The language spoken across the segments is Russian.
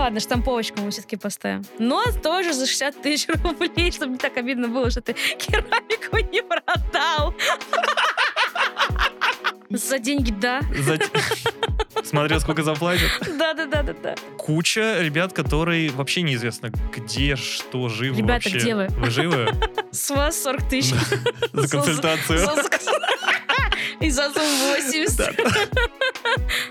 ладно, штамповочку мы все-таки поставим. Но тоже за 60 тысяч рублей, чтобы не так обидно было, что ты керамику не продал. За деньги, да. За- Смотря сколько заплатят. Да-да-да-да-да. Куча ребят, которые вообще неизвестно, где, что, живы Ребята, вообще. где вы? Вы живы? С вас 40 тысяч. За консультацию. И за сумму 80.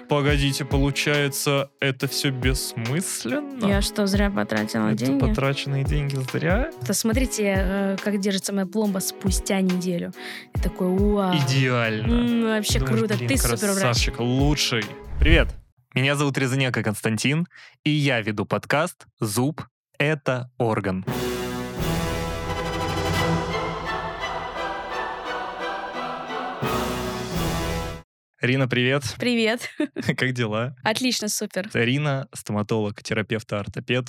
Погодите, получается, это все бессмысленно? Я что, зря потратила Это деньги? потраченные деньги зря? Да смотрите, э, как держится моя пломба спустя неделю. И такой, вау. Идеально. М, Вообще Думаешь, круто, блин, ты супер врач. лучший. Привет, меня зовут Резанека Константин, и я веду подкаст «Зуб – это орган». Рина, привет. Привет. Как дела? Отлично, супер. Рина – стоматолог, терапевт, ортопед.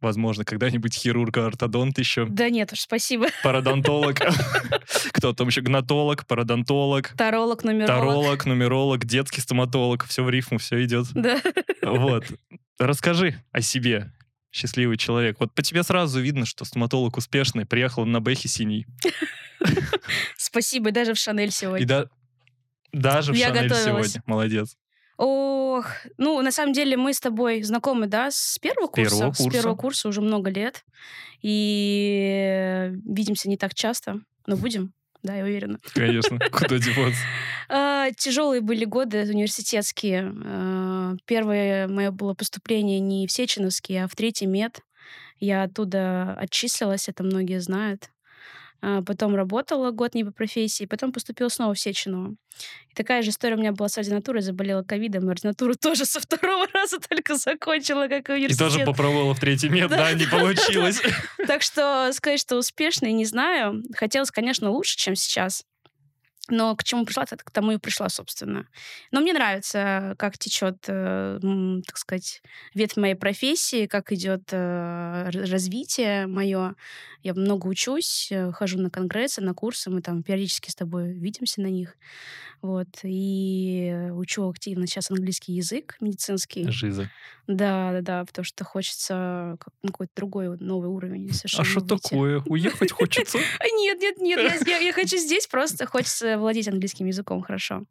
Возможно, когда-нибудь хирург, ортодонт еще, Да нет уж, спасибо. пародонтолог. Кто там еще? Гнатолог, пародонтолог, Таролог, нумеролог. таролог, нумеролог, детский стоматолог. Все в рифму, все идет. Да. Вот. Расскажи о себе, счастливый человек. Вот по тебе сразу видно, что стоматолог успешный, приехал на Бэхе синий. Спасибо, и даже в Шанель И сегодня. да- даже в Я Шанель готовилась. сегодня. Молодец. Ох, ну, на самом деле мы с тобой знакомы, да, с первого курса? первого С курса. первого курса уже много лет. И видимся не так часто, но будем, да, я уверена. Конечно. Куда деваться? А, Тяжелые были годы университетские. А, Первое мое было поступление не в Сеченовский, а в третий мед. Я оттуда отчислилась, это многие знают. А, Потом работала год не по профессии, потом поступила снова в Сеченово. И такая же история у меня была с ординатурой, заболела ковидом, и ординатуру тоже со второго раза только закончила, как и И университет. тоже попробовала в третий мед, да, не получилось. Так что сказать, что успешный, не знаю. Хотелось, конечно, лучше, чем сейчас. Но к чему пришла, к тому и пришла, собственно. Но мне нравится, как течет, э, так сказать, ветвь моей профессии, как идет э, развитие мое. Я много учусь, э, хожу на конгрессы, на курсы, мы там периодически с тобой видимся на них. Вот. И учу активно сейчас английский язык медицинский. Жиза. Да, да, да, потому что хочется на какой-то другой новый уровень совершенно А что такое? Уехать хочется? А Нет, нет, нет, я хочу здесь, просто хочется владеть английским языком хорошо.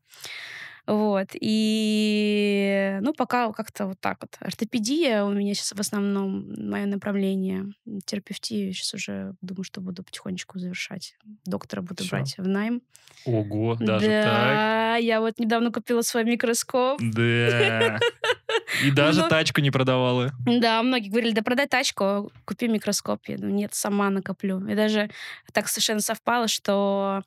Вот. И, ну, пока как-то вот так вот. Ортопедия у меня сейчас в основном мое направление. Терапевтию сейчас уже думаю, что буду потихонечку завершать. Доктора буду Всё. брать в найм. Ого, даже так? да, я вот недавно купила свой микроскоп. Да. И даже тачку не продавала. Да, многие говорили, да продай тачку, купи микроскоп. Я думаю, нет, сама накоплю. И даже так совершенно совпало, что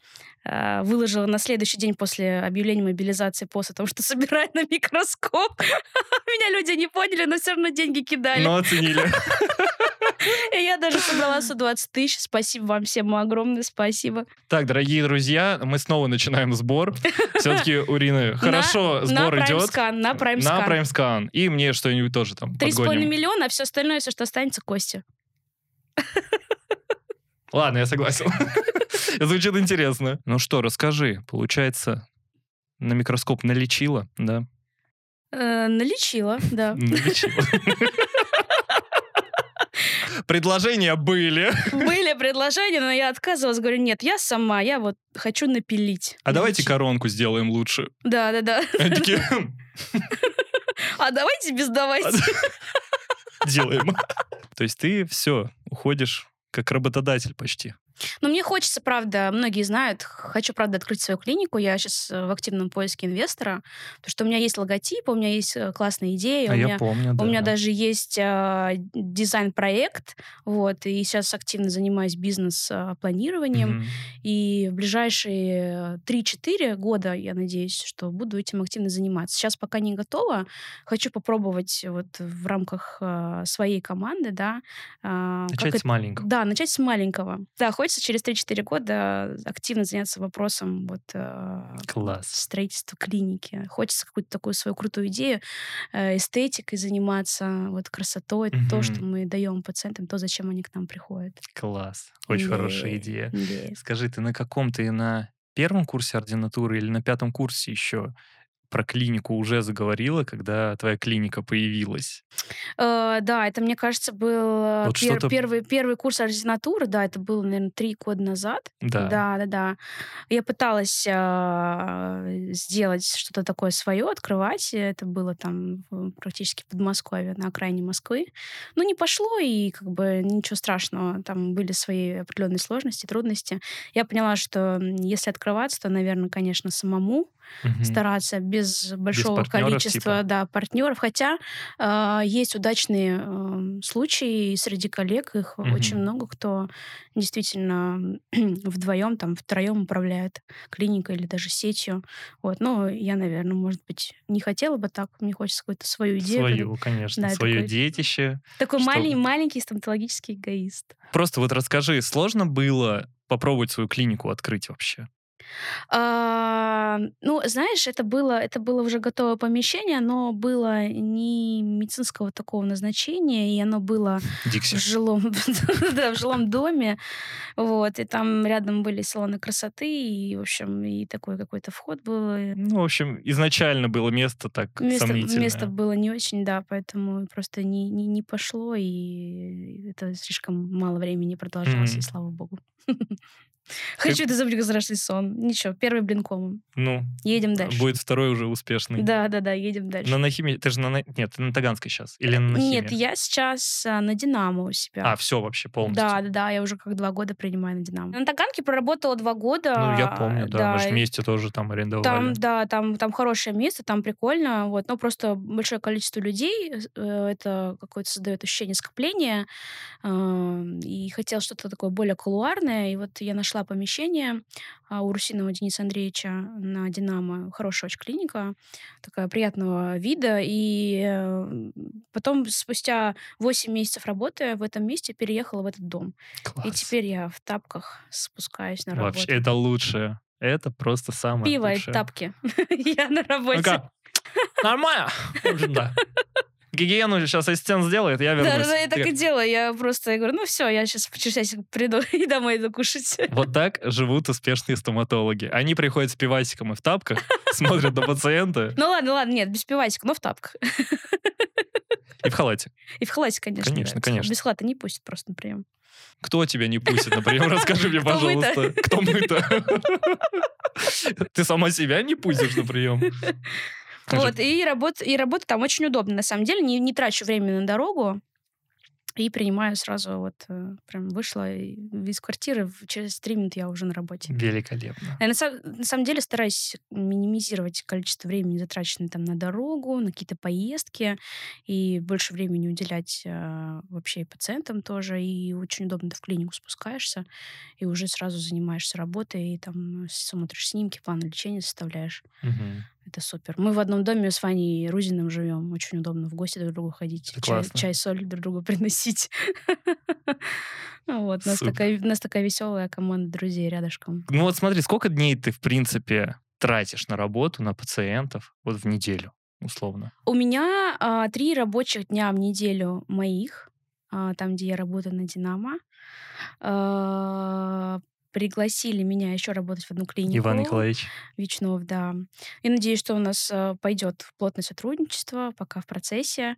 выложила на следующий день после объявления мобилизации пост о том, что собираю на микроскоп. Меня люди не поняли, но все равно деньги кидали. Но оценили. И я даже собрала 120 тысяч. Спасибо вам всем огромное, спасибо. Так, дорогие друзья, мы снова начинаем сбор. Все-таки у Рины хорошо на сбор идет. на На праймскан. праймскан. И мне что-нибудь тоже там Три с половиной миллиона, а все остальное, все, что останется, Костя. Ладно, я согласен. Звучит интересно. Ну что, расскажи. Получается, на микроскоп налечила, да? Э, налечила, да. Налечила. Предложения были. Были предложения, но я отказывалась. Говорю, нет, я сама, я вот хочу напилить. А давайте коронку сделаем лучше. Да, да, да. Они такие, А давайте без давайте. делаем. То есть ты все, уходишь как работодатель почти. Но мне хочется, правда, многие знают, хочу, правда, открыть свою клинику. Я сейчас в активном поиске инвестора, потому что у меня есть логотип, у меня есть э, классные идеи, А у я меня помню, У да. меня даже есть а, дизайн-проект, вот, и сейчас активно занимаюсь бизнес-планированием. Мгм. И в ближайшие 3-4 года, я надеюсь, что буду этим активно заниматься. Сейчас пока не готова. Хочу попробовать вот в рамках а, своей команды, да. а, как Начать это- с маленького. Да, начать с маленького. Да, хочется через 3-4 года активно заняться вопросом вот а, Класс. строительства клиники. Хочется какую-то такую свою крутую идею, э, эстетикой заниматься, вот красотой, то, что мы даем пациентам, то, зачем они к нам приходят. Класс. Очень Да. хорошая идея. Да. Скажи, ты на каком ты на первом курсе ординатуры или на пятом курсе еще про клинику уже заговорила, когда твоя клиника появилась? Э, да, это, мне кажется, был э, Вот пер- первый, первый курс ординатуры, да, это было, наверное, три года назад. Да. Да, да, да. Я пыталась э, сделать что-то такое свое, открывать. Это было там практически в Подмосковье, на окраине Москвы. Ну, не пошло, и как бы ничего страшного. Там были свои определенные сложности, трудности. Я поняла, что если открываться, то, наверное, конечно, самому Мгм. стараться без большого партнеров, количества типа? да, партнеров. Хотя э, есть удачные э, случаи и среди коллег, их очень Мгм. много, кто действительно вдвоем, там, втроем управляет клиникой или даже сетью. Вот. Но я, наверное, может быть, не хотела бы так. Мне хочется какую-то свою идею. Свою, конечно, Да, свое такой- детище. Такой Что- малень- маленький стоматологический эгоист. Просто вот расскажи, сложно было попробовать свою клинику открыть вообще? А, ну, знаешь, это было, это было уже готовое помещение, но было не медицинского такого назначения, и оно было Дикси. в жилом, да, в жилом доме, вот, и там рядом были салоны красоты, и, в общем, и такой какой-то вход был. и Ну, в общем, изначально было место так Место, сомнительное. место было не очень, да, поэтому просто не, не, не пошло, и это слишком мало времени продолжалось, и Мгм. слава богу. Хочу это забыть, страшный сон. Ничего, первый блин комом. Ну, Едем дальше. будет второй уже успешный. Да, да, да, едем дальше. На Нахиме, ты же на... Нет, ты на Таганской сейчас. Или на Нахиме? Нет, я сейчас а, на Динамо у себя. А, все вообще полностью. Да, да, да, я уже как два года принимаю на Динамо. На Таганке проработала два года. Ну, я помню, да, мы же и вместе тоже там арендовали. Там, да, там, там хорошее место, там прикольно, вот, но просто большое количество людей, э, это какое-то создает ощущение скопления, э, и хотел что-то такое более кулуарное, и вот я нашла помещение а, у Русинова Дениса Андреевича на Динамо, хорошая очень клиника, такая приятного вида, и э, потом спустя 8 месяцев работы в этом месте переехала в этот дом, Класс. и теперь я в тапках спускаюсь на Вообще, работу. это лучшее. Это просто самое Пиво и лучшее. тапки. Я на работе. Ну-ка, нормально? Да. Гигиену сейчас ассистент сделает, я вернусь. Да, да, я так и делаю. Я просто я говорю, ну все, я сейчас через часик приду и домой иду кушать. Вот так живут успешные стоматологи. Они приходят с пивасиком и в тапках, смотрят на пациента Ну ладно, ладно, нет, без пивасика, но в тапках. и в халате. И в халате, конечно. Конечно, да. конечно. Без халата не пустят просто на прием. Кто тебя не пустит на прием? Расскажи мне, пожалуйста. Кто мы-то? Ты сама себя не пустишь на прием? Вот, и работа, и работа там очень удобно, на самом деле. Не, не трачу время на дорогу. И принимаю сразу, вот, э, прям вышла из квартиры, через три минуты я уже на работе. Великолепно. Я на, са- на самом деле стараюсь минимизировать количество времени, затраченное там на дорогу, на какие-то поездки, и больше времени уделять э, вообще и пациентам тоже. И очень удобно ты в клинику спускаешься, и уже сразу занимаешься работой, и там смотришь снимки, план лечения составляешь. Мгм. Это супер. Мы в одном доме с Ваней Рузиным живем. Очень удобно в гости друг к другу ходить, Это чай, классно. чай, соль друг другу приносить. Вот, у нас такая, нас такая веселая команда друзей рядышком. Ну вот смотри, сколько дней ты, в принципе, тратишь на работу, на пациентов, вот в неделю, условно? У меня а, три рабочих дня в неделю моих, а, там, где я работаю на Динамо. А, пригласили меня еще работать в одну клинику. Иван Николаевич. Вечнов, да. И надеюсь, что у нас а, пойдет в плотное сотрудничество, пока в процессе.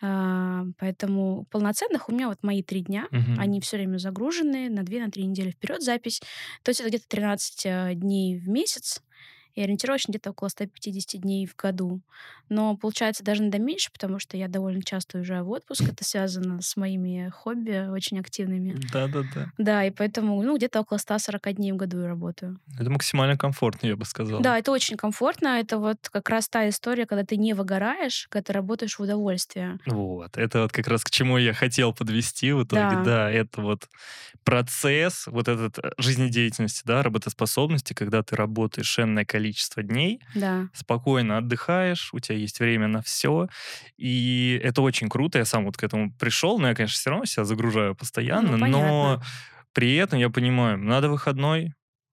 А, поэтому полноценных у меня вот мои три дня. Мгм. Они все время загружены на 2-3 недели вперед запись. То есть это где-то 13 э, дней в месяц. И ориентировочно где-то около 150 дней в году. Но получается даже иногда меньше, потому что я довольно часто уезжаю в отпуск. Это связано с моими хобби очень активными. Да-да-да. Да, и поэтому ну, где-то около 140 дней в году я работаю. Это максимально комфортно, я бы сказал. Да, это очень комфортно. Это вот как раз та история, когда ты не выгораешь, когда ты работаешь в удовольствие. Вот, это вот как раз к чему я хотел подвести в итоге, Да. да, это вот процесс, вот этот э, жизнедеятельности, да, работоспособности, когда ты работаешь энное количество дней, Да. спокойно отдыхаешь, у тебя есть время на все, и это очень круто, я сам вот к этому пришел, но я, конечно, все равно себя загружаю постоянно, Ну, но при этом я понимаю, надо выходной,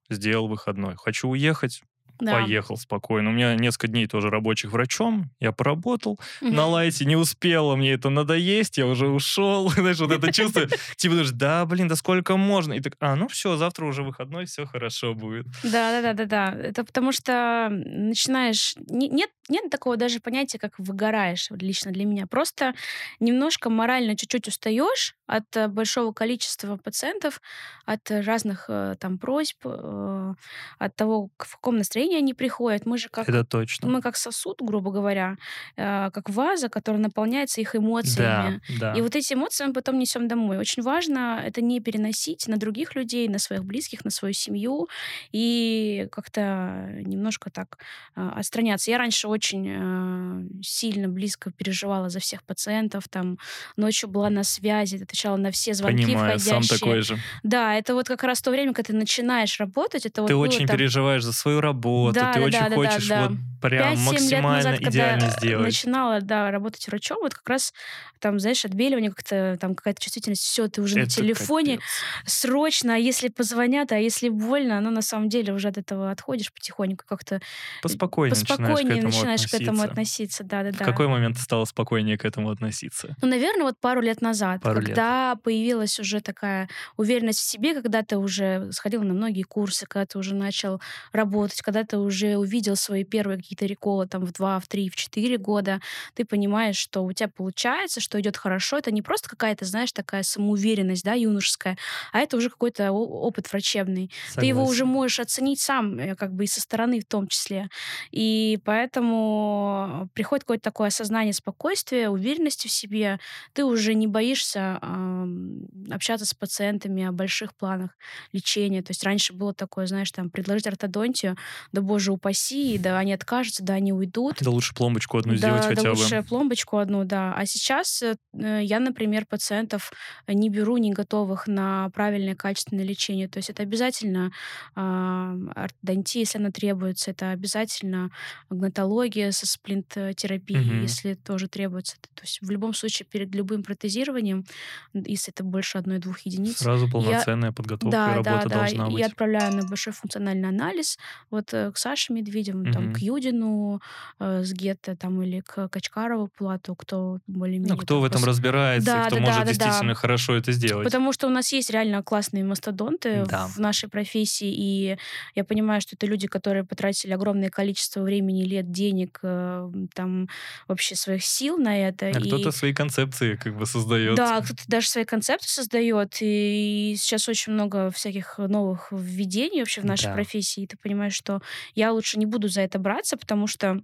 сделал выходной, хочу уехать, Да. поехал спокойно. У меня несколько дней тоже рабочих врачом, я поработал, Мгм. на лайте не успела мне это надоесть, я уже ушел. Знаешь, вот это чувство, типа, думаешь, да, блин, да сколько можно? И так, а, ну все, завтра уже выходной, все хорошо будет. Да, да, да, да, да. Это потому что начинаешь. не- Нет, нет такого даже понятия, как выгораешь лично для меня. Просто немножко морально чуть-чуть устаешь от э, большого количества пациентов, от разных э, там просьб, э, от того, в каком настроении они приходят. Мы же как Это точно. мы как сосуд, грубо говоря, э, как ваза, которая наполняется их Да, эмоциями. да. И вот эти эмоции мы потом несем домой. Очень важно это не переносить на других людей, на своих близких, на свою семью и как-то немножко так э, отстраняться. Я раньше очень э, сильно близко переживала за всех пациентов, там ночью была на связи, отвечала на все звонки Понимаю, сам входящие. такой же. Да, это вот как раз то время, когда ты начинаешь работать. Это вот Ты было очень там переживаешь за свою работу, Да, ты да, очень да, да, хочешь да, вот да. прям 5-7 лет максимально назад, идеально э, сделать. начинала, да, работать врачом, вот как раз там, знаешь, отбеливание как-то, там какая-то чувствительность, все, ты уже на Это телефоне, капец. срочно, а если позвонят, а если больно, ну, на самом деле уже от этого отходишь потихоньку, как-то Поспокойнее, начинаешь к поспокойнее этому начинаешь к этому относиться. относиться, В да-да-да. какой момент ты стала спокойнее к этому относиться? Ну, наверное, вот пару лет назад, Пару лет. когда появилась уже такая уверенность в себе, когда ты уже сходил на многие курсы, когда ты уже начал работать, когда ты уже увидел свои первые какие-то реколы там в 2, в 3, в 4 года, ты понимаешь, что у тебя получается, что идет хорошо. Это не просто какая-то, знаешь, такая самоуверенность, да, юношеская, а это уже какой-то опыт врачебный. Ты его уже Согласен. можешь оценить сам, э, как бы и со стороны в том числе. И поэтому приходит какое-то такое осознание спокойствия, уверенности в себе. Ты уже не боишься ам, общаться с пациентами о больших планах лечения. То есть раньше было такое, знаешь, там, предложить ортодонтию, да боже упаси, да они откажутся, да они уйдут. Да лучше пломбочку одну Да, сделать да хотя бы. лучше пломбочку одну, да. А сейчас э, э, я, например, пациентов не беру не готовых на правильное качественное лечение. То есть это обязательно а, ортодонтия, если она требуется, это обязательно гнатология со сплинт-терапией, Мгм. если тоже требуется. То есть в любом случае перед любым протезированием, если это больше одной-двух единиц, Сразу я полноценная подготовка и да, да, работа да. должна и быть. отправляю на большой функциональный анализ вот э, к Саше Медведеву, там, к. Юдину э, с Гетто, там, или к Качкарову Плату, кто более-менее... Ну, кто там в этом пос- разбирается, Да, кто да, может да, да, да. действительно хорошо это сделать. Потому что у нас есть реально классные мастодонты Да. в нашей профессии, и я понимаю, что это люди, которые потратили огромное количество времени, лет, денег, э, там, вообще своих сил на это. А и... кто-то свои концепции как бы создает. Да, кто-то даже свои концепты создает, и сейчас очень много всяких новых введений вообще в нашей Да. профессии, и ты понимаешь, что я лучше не буду за это браться, потому что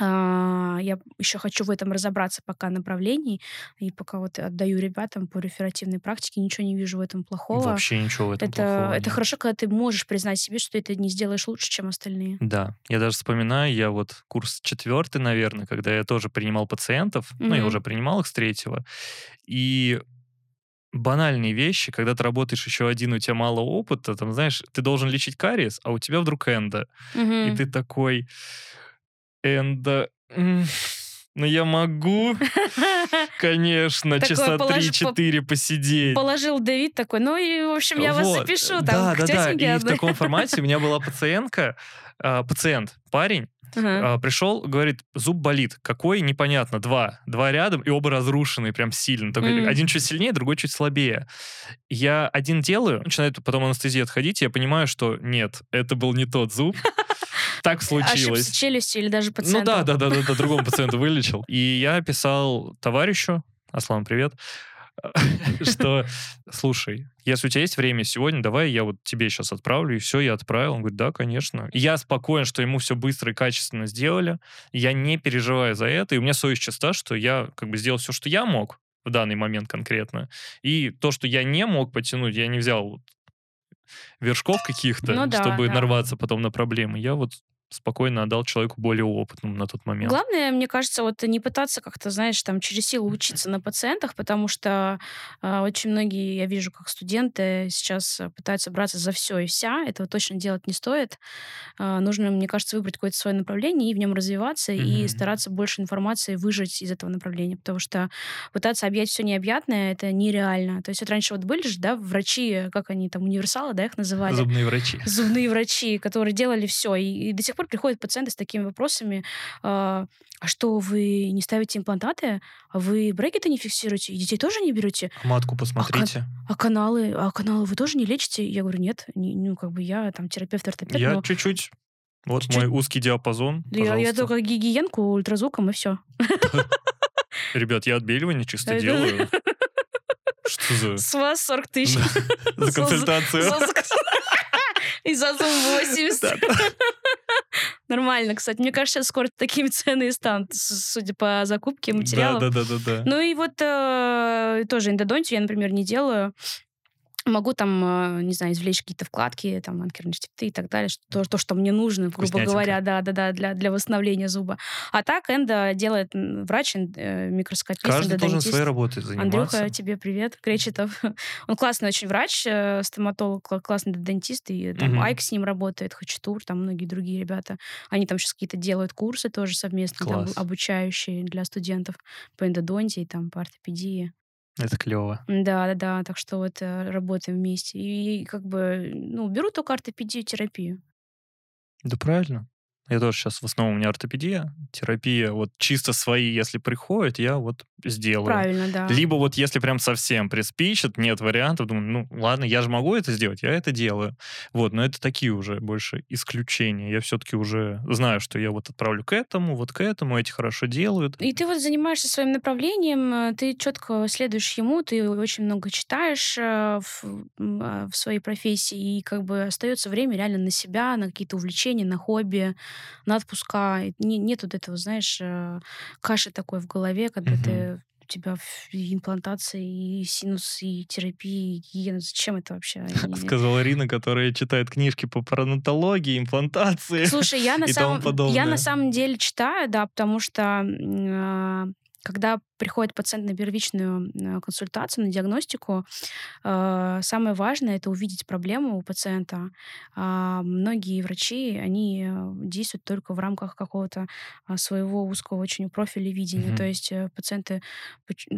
а, я еще хочу в этом разобраться пока направлений, и пока вот отдаю ребятам по реферативной практике, ничего не вижу в этом плохого. Вообще ничего в этом это, плохого это нет. хорошо, когда ты можешь признать себе, что ты это не сделаешь лучше, чем остальные. Да, я даже вспоминаю, я вот курс четвертый, наверное, когда я тоже принимал пациентов, ну, я уже принимал их с третьего, и банальные вещи, когда ты работаешь еще один, у тебя мало опыта, там, знаешь, ты должен лечить кариес, а у тебя вдруг эндо, и Мгм. ты такой, эндо, ну я могу, конечно, часа положи- 3-4 посидеть. Положил Давид такой, ну и, в общем, я вас запишу там Да, да, да. И в таком формате у меня была пациентка, а, пациент, парень, Ага. а, пришел, говорит, зуб болит. Какой? Непонятно. Два. Два рядом, и оба разрушенные прям сильно. Только Мгм. один чуть сильнее, другой чуть слабее. Я один делаю, начинает потом анестезия отходить, и я понимаю, что нет, это был не тот зуб. Так Ошибся случилось. челюстью или даже Ну пациентом. да, да, да, да, да, другому пациенту вылечил. И я писал товарищу, Аслан, привет, что, слушай, если у тебя есть время сегодня, давай я вот тебе сейчас отправлю, и все, я отправил. Он говорит, да, конечно. И я спокоен, что ему все быстро и качественно сделали. Я не переживаю за это, и у меня совесть чиста, что я как бы сделал все, что я мог в данный момент конкретно. И то, что я не мог потянуть, я не взял вершков каких-то, Ну да, чтобы да. нарваться потом на проблемы. Я вот спокойно отдал человеку более опытному на тот момент. Главное, мне кажется, вот не пытаться как-то, знаешь, там через силу учиться на пациентах, потому что э, очень многие, я вижу, как студенты сейчас пытаются браться за все и вся. Этого точно делать не стоит. Э, нужно, мне кажется, выбрать какое-то свое направление и в нем развиваться, mm-hmm. и стараться больше информации выжать из этого направления, потому что пытаться объять все необъятное это нереально. То есть вот раньше вот были же, да, врачи, как они там, универсалы, да, их называли? Зубные врачи. Зубные врачи, которые делали все. И, и до сих пор приходят пациенты с такими вопросами, а, а что, вы не ставите имплантаты? А вы брекеты не фиксируете? И детей тоже не берете? Матку посмотрите. А, а каналы? А каналы вы тоже не лечите? Я говорю, нет. Не, ну, как бы я там терапевт-ортопед. Я но... чуть-чуть вот чуть-чуть. мой узкий диапазон. Я, я только гигиенку ультразвуком и все. Ребят, я отбеливание чисто делаю. Что за... С вас 40 тысяч. За консультацию. И за Zoom 80. Нормально, кстати. Мне кажется, сейчас скоро такими цены и станут, судя по закупке материалов. Да, да, да, да. Ну и вот э, тоже эндодонтию я, например, не делаю могу там, э, не знаю, извлечь какие-то вкладки, там, анкерные штифты и так далее, то, то, что мне нужно, грубо говоря, да, да, да, для, для восстановления зуба. А так эндо делает врач, э, микроскопист, Каждый должен своей работой заниматься. Андрюха, тебе привет, Кречетов. Он классный очень врач, э, стоматолог, классный дентист, и там угу. Айк с ним работает, Хачатур, там многие другие ребята. Они там сейчас какие-то делают курсы тоже совместно, там, обучающие для студентов по эндодонтии, там, по ортопедии. Это клево. Да, да, да. Так что вот э, работаем вместе. И как бы, ну, беру только ортопедию, терапию. Да правильно. Я тоже сейчас в основном у меня ортопедия, терапия, вот чисто свои, если приходят, я вот сделаю. Правильно, да. Либо вот если прям совсем приспичит, нет вариантов, думаю, ну ладно, я же могу это сделать, я это делаю. Вот, но это такие уже больше исключения. Я все-таки уже знаю, что я вот отправлю к этому, вот к этому, эти хорошо делают. И ты вот занимаешься своим направлением, э, ты четко следуешь ему, ты очень много читаешь э, в, а, в своей профессии, и как бы остается время реально на себя, на какие-то увлечения, на хобби на отпуска. Не, нет вот этого, знаешь, э, каши такой в голове, когда угу. ты у тебя и имплантации, и синус, и терапия, и гигиена. Зачем это вообще? Сказала Рина, которая читает книжки по паранатологии, имплантации Слушай, я на, самом, я на самом деле читаю, да, потому что э, когда приходит пациент на первичную э, консультацию, на диагностику, э, самое важное это увидеть проблему у пациента. А многие врачи, они э, действуют только в рамках какого-то а, своего узкого очень профиля видения. Mm-hmm. То есть пациенты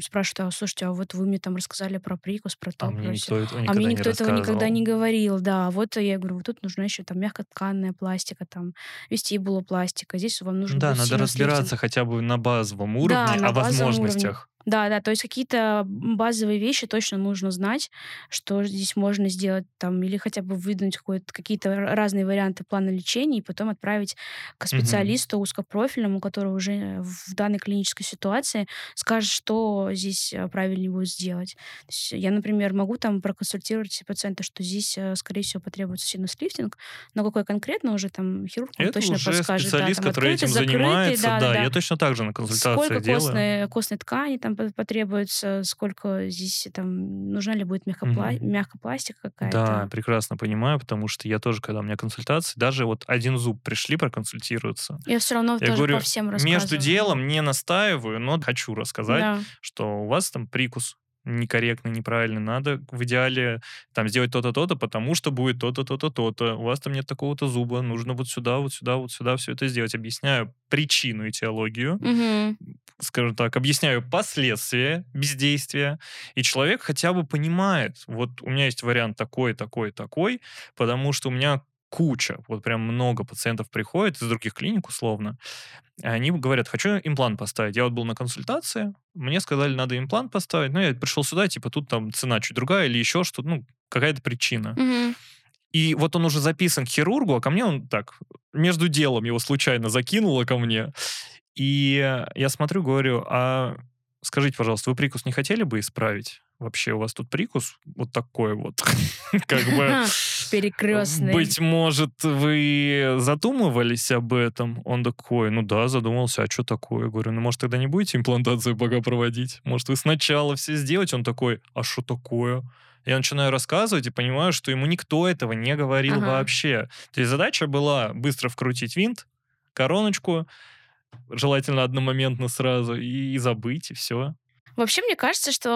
спрашивают, а слушайте, а вот вы мне там рассказали про прикус, про то, а про мне никто этого никогда, а мне никто не этого никогда не говорил, да. Вот я говорю, вот тут нужна еще там мягкотканная пластика, там вестибулопластика. Здесь вам нужно Да, надо разбираться хотя бы на базовом уровне да, о возможностях возможностях. Да, да, то есть какие-то базовые вещи точно нужно знать, что здесь можно сделать там, или хотя бы выдумать какие-то разные варианты плана лечения и потом отправить к специалисту угу. узкопрофильному, который уже в данной клинической ситуации скажет, что здесь э, правильнее будет сделать. я, например, могу там проконсультировать пациента, что здесь, э, скорее всего, потребуется синус-лифтинг, но какой конкретно уже там хирург Это точно уже подскажет. специалист, да, там, который открытый, этим закрытый, занимается, да, да, да. я точно так же на консультации Сколько делаю. костной, костной ткани там потребуется, сколько здесь там, нужна ли будет мягкопла... угу. мягкопластика какая-то. Да, прекрасно понимаю, потому что я тоже, когда у меня консультации, даже вот один зуб пришли проконсультироваться. Я все равно я тоже говорю, по всем рассказываю. Между делом не настаиваю, но хочу рассказать, да. что у вас там прикус некорректно, неправильно. Надо в идеале там сделать то-то, то-то, потому что будет то-то, то-то, то-то. У вас там нет такого-то зуба, нужно вот сюда, вот сюда, вот сюда все это сделать. Объясняю причину и теологию, угу. скажем так, объясняю последствия бездействия, и человек хотя бы понимает, вот у меня есть вариант такой, такой, такой, потому что у меня куча, вот прям много пациентов приходит из других клиник условно, они говорят, хочу имплант поставить. Я вот был на консультации, мне сказали, надо имплант поставить, но я пришел сюда, типа, тут там цена чуть другая или еще что-то, ну, какая-то причина. Угу. И вот он уже записан к хирургу, а ко мне он так, между делом его случайно закинуло ко мне. И я смотрю, говорю, а скажите, пожалуйста, вы прикус не хотели бы исправить? Вообще у вас тут прикус вот такой вот, как бы... Перекрестный. Быть может, вы задумывались об этом? Он такой, ну да, задумался, а что такое? Говорю, ну может тогда не будете имплантацию пока проводить? Может вы сначала все сделать? Он такой, а что такое? Я начинаю рассказывать и понимаю, что ему никто этого не говорил Ага. вообще. То есть задача была быстро вкрутить винт, короночку, желательно одномоментно сразу, и, и забыть, и все. Вообще, мне кажется, что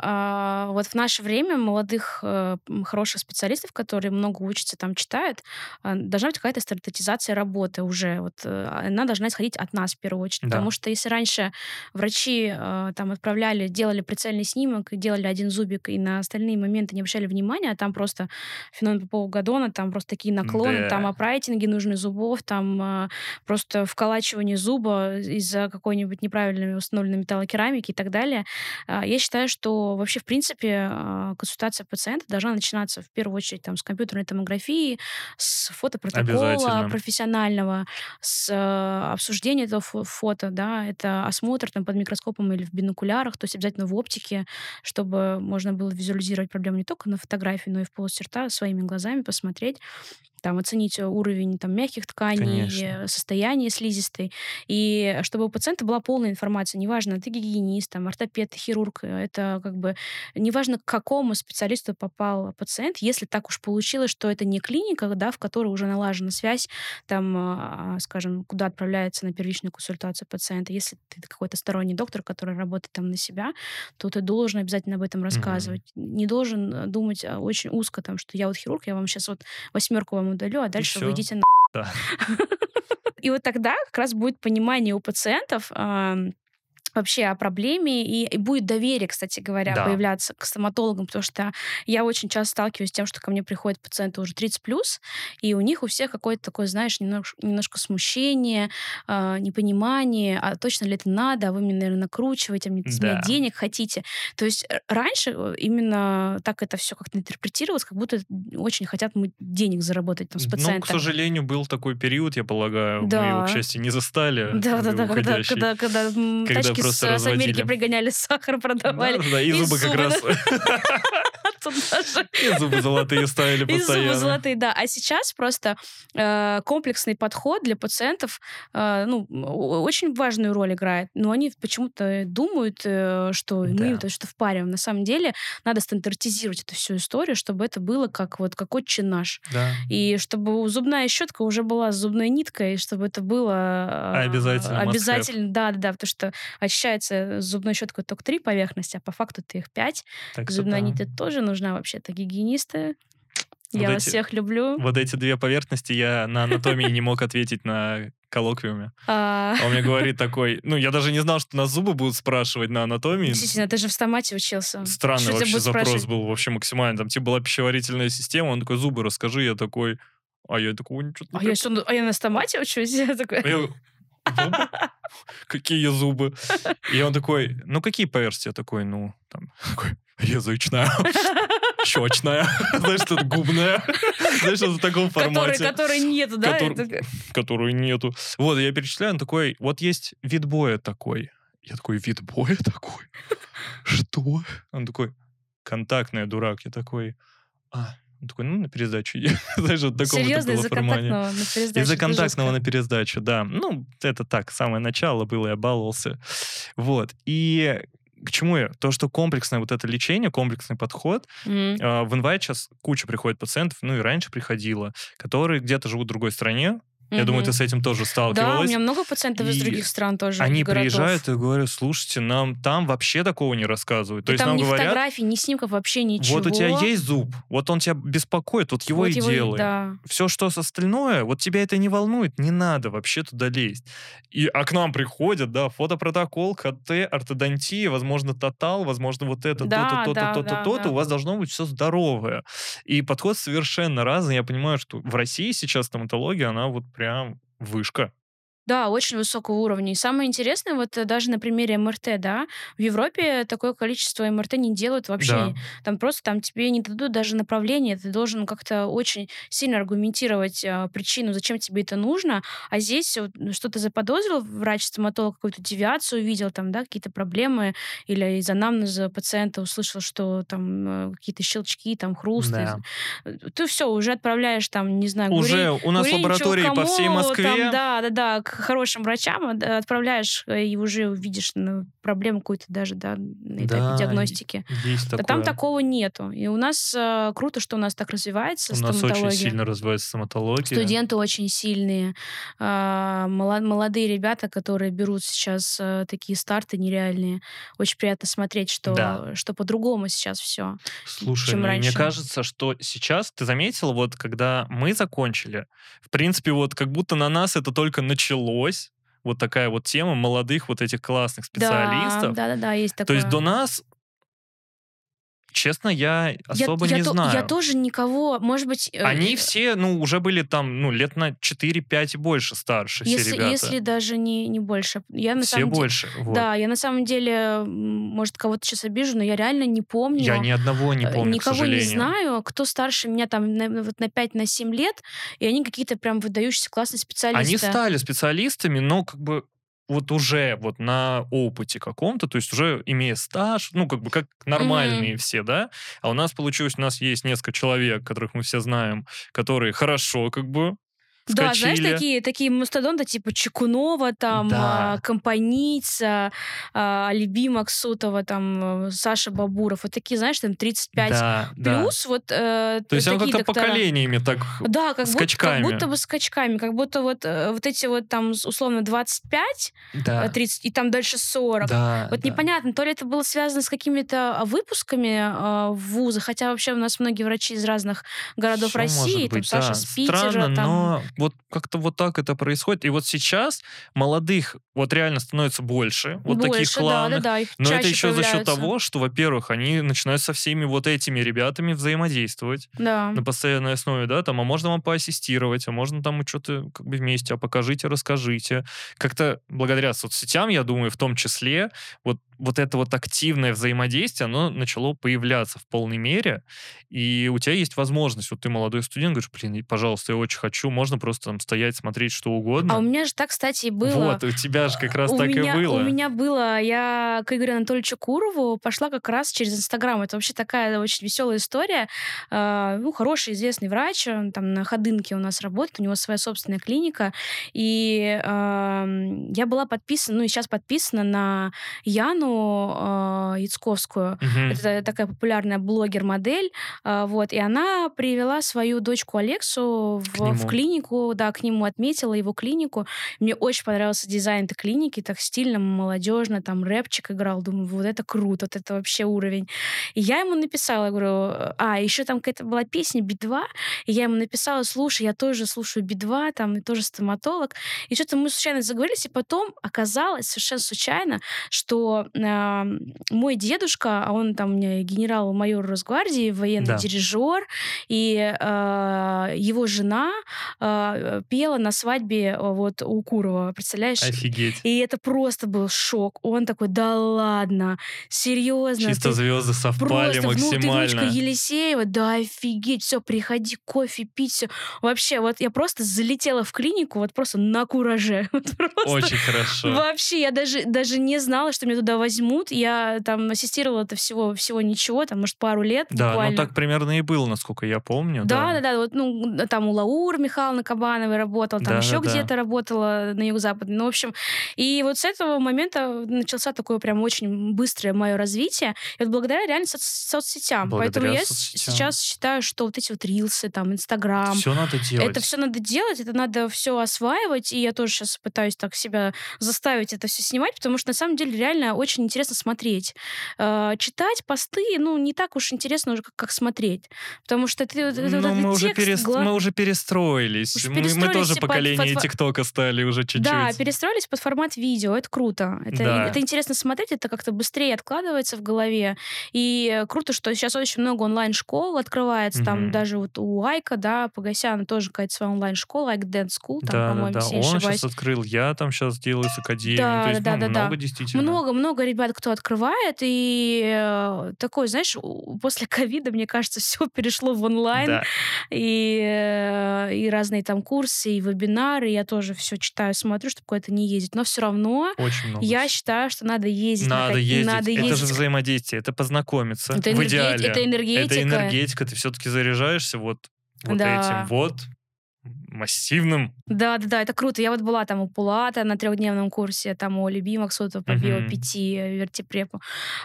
а, вот в наше время молодых э, хороших специалистов, которые много учатся, там читают, а, должна быть какая-то стандартизация работы уже. Вот э, она должна исходить от нас в первую очередь. Да. Потому что если раньше врачи э, там отправляли, делали прицельный снимок и делали один зубик, и на остальные моменты не обращали внимания, а там просто феномен Попова-Гадона, там просто такие наклоны, Да. там апрайтинги нужны зубов, там а, просто вколачивание зуба из-за какой-нибудь неправильно установленной металлокерамики и так далее. А, Я считаю, что вообще, в принципе, а, консультация пациента должна начинаться в первую очередь там, с компьютерной томографии, с фотопротокола профессионального, с э, обсуждения этого фо- фото, да, это осмотр там под микроскопом или в бинокулярах, то есть обязательно в оптике, чтобы можно было визуализировать проблему не только на фотографии, но и в полости рта своими глазами посмотреть, там, оценить э, уровень там, мягких тканей, Конечно. э, состояние слизистой, и чтобы у пациента была полная информация, неважно, ты гигиенист, там, ортопед, хирург, э, это как бы неважно, к какому специалисту попал пациент, если так уж получилось, что это не клиника, да, в которой уже налажена связь, там, а, скажем, куда отправляется на первичную консультацию пациента, если ты какой-то сторонний доктор, который работает там на себя, то ты должен обязательно об этом рассказывать. Не должен думать очень узко, там, что я вот хирург, я вам сейчас вот восьмерку вам удалю, а дальше вы идите на... Да. И вот тогда как раз будет понимание у пациентов вообще о проблеме, и, и будет доверие, кстати говоря, Да. появляться к стоматологам, потому что я очень часто сталкиваюсь с тем, что ко мне приходят пациенты уже 30+, плюс, и у них у всех какое-то такое, знаешь, немножко, немножко смущение, а, непонимание, а точно ли это надо, а вы мне, наверное, накручиваете, а мне, Да. денег хотите. То есть э, раньше э, именно так это все как-то интерпретировалось, как будто очень хотят мы денег заработать там, с Ну, к сожалению, был такой период, я полагаю, мы Да. его, к счастью, не застали. Да, да, э, да, когда, уходящий. когда, когда, м, Когда тачки с, просто с Америки разводили. пригоняли сахар, продавали. Да, да, и, и зубы как зубы, раз. Туда же. И зубы золотые ставили И зубы постоянно. золотые, да. А сейчас просто э, комплексный подход для пациентов э, ну, очень важную роль играет. Но они почему-то думают, э, что мы Да. им то что впариваем. На самом деле надо стандартизировать эту всю историю, чтобы это было как вот как отче наш. Да. И чтобы зубная щетка уже была с зубной ниткой, и чтобы это было э, Обязательно. Обязательно, да, да, да, потому что очищается зубной щеткой только три поверхности, а по факту-то их пять. Так Зубная да. нить тоже нужна вообще-то гигиенисты. Вот Я вас эти- всех люблю. Вот эти две поверхности я на анатомии не мог ответить на коллоквиуме. А, А он мне говорит такой, ну, я даже не знал, что нас зубы будут спрашивать на анатомии. Действительно, ты же в стомате учился. Странный Что вообще запрос спрашивать? был вообще максимально. Там типа была пищеварительная система, он такой, зубы расскажи, я такой, а я такой, ничего А я, что, а я на стомате учусь? Я такая, А «Зубы? Какие зубы? И он такой, ну какие поверхности? Я такой, ну, там, такой, язычная, щечная, знаешь, тут губная. Знаешь, в таком формате. который нету, да? Которую нету. Вот, я перечисляю, он такой, вот есть вид боя такой. Я такой, вид боя такой? Что? Он такой, контактная, дурак. Я такой, а, он такой, ну, на пересдачу иди». Знаешь, вот вот Серьезно, было из-за формате. контактного на пересдаче? Из-за контактного на пересдачу, да. Ну, это так, самое начало было, я баловался. Вот. И к чему я? То, что комплексное вот это лечение, комплексный подход, Мгм. а, в инвайт сейчас куча приходит пациентов, ну и раньше приходило, которые где-то живут в другой стране. Я думаю, ты с этим тоже Да, у сталкивалась. меня много пациентов из И других стран тоже. Они городов. приезжают и говорят, слушайте, нам там вообще такого не рассказывают. То И есть там нам ни говорят, фотографий, ни снимков, вообще ничего. вот у тебя есть зуб, вот он тебя беспокоит, вот его Вот и делай. Да. Все, что остальное, вот тебя это не волнует, не надо вообще туда лезть. И, а к нам приходят, да, фотопротокол, КТ, ортодонтия, возможно, тотал, возможно, вот это, Да, то-то, то-то, да, то-то, да, то-то, да. у вас должно быть все здоровое. И подход совершенно разный. Я понимаю, что в России сейчас стоматология, она вот прям вышка. Да, очень высокого уровня. И самое интересное, вот э, даже на примере МРТ, да, в Европе такое количество МРТ не делают вообще. Да. Там просто там тебе не дадут даже направление, ты должен как-то очень сильно аргументировать а, причину, зачем тебе это нужно. А здесь вот, ну, что-то заподозрил врач-стоматолог, какую-то девиацию увидел, там, да, какие-то проблемы, или из анамнеза пациента услышал, что там э, какие-то щелчки, там, хрусты. Да. Э, Ты все, уже отправляешь там, не знаю, Уже у нас лаборатории по всей Москве. Там, да, да, да, хорошим врачам, э, отправляешь э, и уже увидишь ну, проблему какую-то даже да, на этапе Да, диагностики. Есть А такое. там такого нету. И у нас э, круто, что у нас так развивается У нас очень сильно развивается стоматология. Студенты очень сильные, а, мала- молодые ребята, которые берут сейчас э, такие старты нереальные. Очень приятно смотреть, что, Да. что по-другому сейчас все. Слушай, чем ну, и мне раньше. кажется, что сейчас, ты заметил, вот когда мы закончили, в принципе, вот как будто на нас это только началось, вот такая вот тема молодых вот этих классных специалистов. Да, да, да, есть такое. То есть до нас, честно, я Я- особо я не то- знаю. Я тоже никого, может быть... э, Они все, ну, уже были там, ну, лет на 4-5 и больше старше, все если, ребята. если даже не, не больше. Я на все самом больше. вот. Да, я на самом деле, может, кого-то сейчас обижу, но я реально не помню. Я ни одного не э, помню, к Никого не сожалению. знаю, кто старше меня там на, вот на 5-7 лет, и они какие-то прям выдающиеся классные специалисты. Они стали специалистами, но как бы вот уже вот на опыте каком-то, то есть уже имея стаж, ну, как бы как нормальные все, да, а у нас получилось, у нас есть несколько человек, которых мы все знаем, которые хорошо как бы Да, знаешь, такие, такие мастодонты, типа Чекунова, там, Да. а, Компаница, Алиби Максутова, там, э, Саша Бабуров. Вот такие, знаешь, там 35 да, да. плюс. Вот, э, То есть он как-то доктора. поколениями так... Да, как будто, скачками. как будто бы скачками. Как будто вот, э, вот эти вот там условно 25, Да, э, 30, и там дальше 40. да, Вот да. непонятно, то ли это было связано с какими-то а, выпусками э, в вузы, хотя вообще у нас многие врачи из разных городов Всё России, там быть, Саша да. с Питера, Странно, там... но вот как-то вот так это происходит. И вот сейчас молодых вот реально становится больше, вот таких больше, да, классных. да, да, их Но это еще за счет появляются. того, что, во-первых, они начинают со всеми вот этими ребятами взаимодействовать Да. на постоянной основе, да, там, а можно вам поассистировать, а можно там что-то как бы вместе, а покажите, расскажите. Как-то благодаря соцсетям, я думаю, в том числе, вот, вот это вот активное взаимодействие, оно начало появляться в полной мере, и у тебя есть возможность, вот ты молодой студент, говоришь, блин, пожалуйста, я очень хочу, можно просто там стоять, смотреть что угодно. А у меня же так, кстати, и было. Вот, у тебя же как раз у так меня, и было. У меня было, я к Игорю Анатольевичу Курову пошла как раз через Инстаграм. Это вообще такая очень веселая история. А, ну, хороший, известный врач, он там на Ходынке у нас работает, у него своя собственная клиника. И я была подписана, ну и сейчас подписана на Яну а, Яцковскую. Мгм. Это такая популярная блогер-модель. а, Вот, и она привела свою дочку Алексу в, в клинику, да, к нему отметила его клинику. Мне очень понравился дизайн этой клиники, так стильно, молодежно, там рэпчик играл. Думаю, вот это круто, вот это вообще уровень. И я ему написала, я говорю, а, еще там какая-то была песня Би-2, и я ему написала, слушай, я тоже слушаю Би-2, там, и тоже стоматолог. И что-то мы случайно заговорились, и потом оказалось совершенно случайно, что а, мой дедушка, а он там у меня генерал-майор Росгвардии, военный Да. дирижер, и а, его жена а, пела на свадьбе вот у Курова, представляешь? Офигеть. И это просто был шок. Он такой, да ладно, серьезно. Чисто ты звезды совпали Просто, ну, ты максимально. Елисеева, да офигеть, все, приходи, кофе пить, все. Вообще, вот я просто залетела в клинику, вот просто на кураже. Вот просто Очень хорошо. Вообще, я даже, даже не знала, что меня туда возьмут. Я там ассистировала это всего, всего ничего, там, может, пару лет Да, буквально. ну так примерно и было, насколько я помню. Да, да, да, вот, ну, там у Лаур Михайловны Кабановой работала, там Да, еще да, да. где-то работала на юго-западе. Ну, в общем, и вот с этого момента начался такое прям очень быстрое мое развитие. И вот благодаря реально соц- соцсетям. Благодаря Поэтому я соцсетям. сейчас считаю, что вот эти вот рилсы, там, Инстаграм, Все надо делать. это все надо делать, это надо все осваивать, и я тоже сейчас пытаюсь так себя заставить это все снимать, потому что на самом деле реально очень интересно смотреть. Э, Читать посты, ну, не так уж интересно уже, как, как смотреть. Потому что ты, этот- Ну, мы, уже текст перес- гла- мы уже перестроились. Уж Мы- мы, перестроились тоже под- поколение под- ТикТока стали уже чуть-чуть. Да, перестроились под формат видео, это круто. Это, Да. это интересно смотреть, это как-то быстрее откладывается в голове. И круто, что сейчас очень много онлайн-школ открывается. Там Мгм. даже вот у Айка, да, Погосяна тоже какая-то своя онлайн-школа, Айк Dance School, там, да, да, по-моему, да. не Он ошибаюсь. сейчас открыл, я там сейчас делаю с академией. Да, То есть, да, ну, да, да. много действительно. Много-много ребят, кто открывает, и э, такой, знаешь, после ковида, мне кажется, все перешло в онлайн, Да. и, э, и разные там курсы, и вебинары, я тоже все читаю, смотрю, чтобы куда-то не ездить, но все равно Очень много. я считаю, что надо ездить. на Надо ка- ездить. Надо это же ездить. взаимодействие, это познакомиться. Это в энерге- идеале. это энергетика. Это энергетика. Ты все-таки заряжаешься вот, вот Да. этим. Вот массивным. Да, да, да, это круто. Я вот была там у Пулата на трехдневном курсе, там у Люби Максутова по Мгм. био-5, вертипрепу.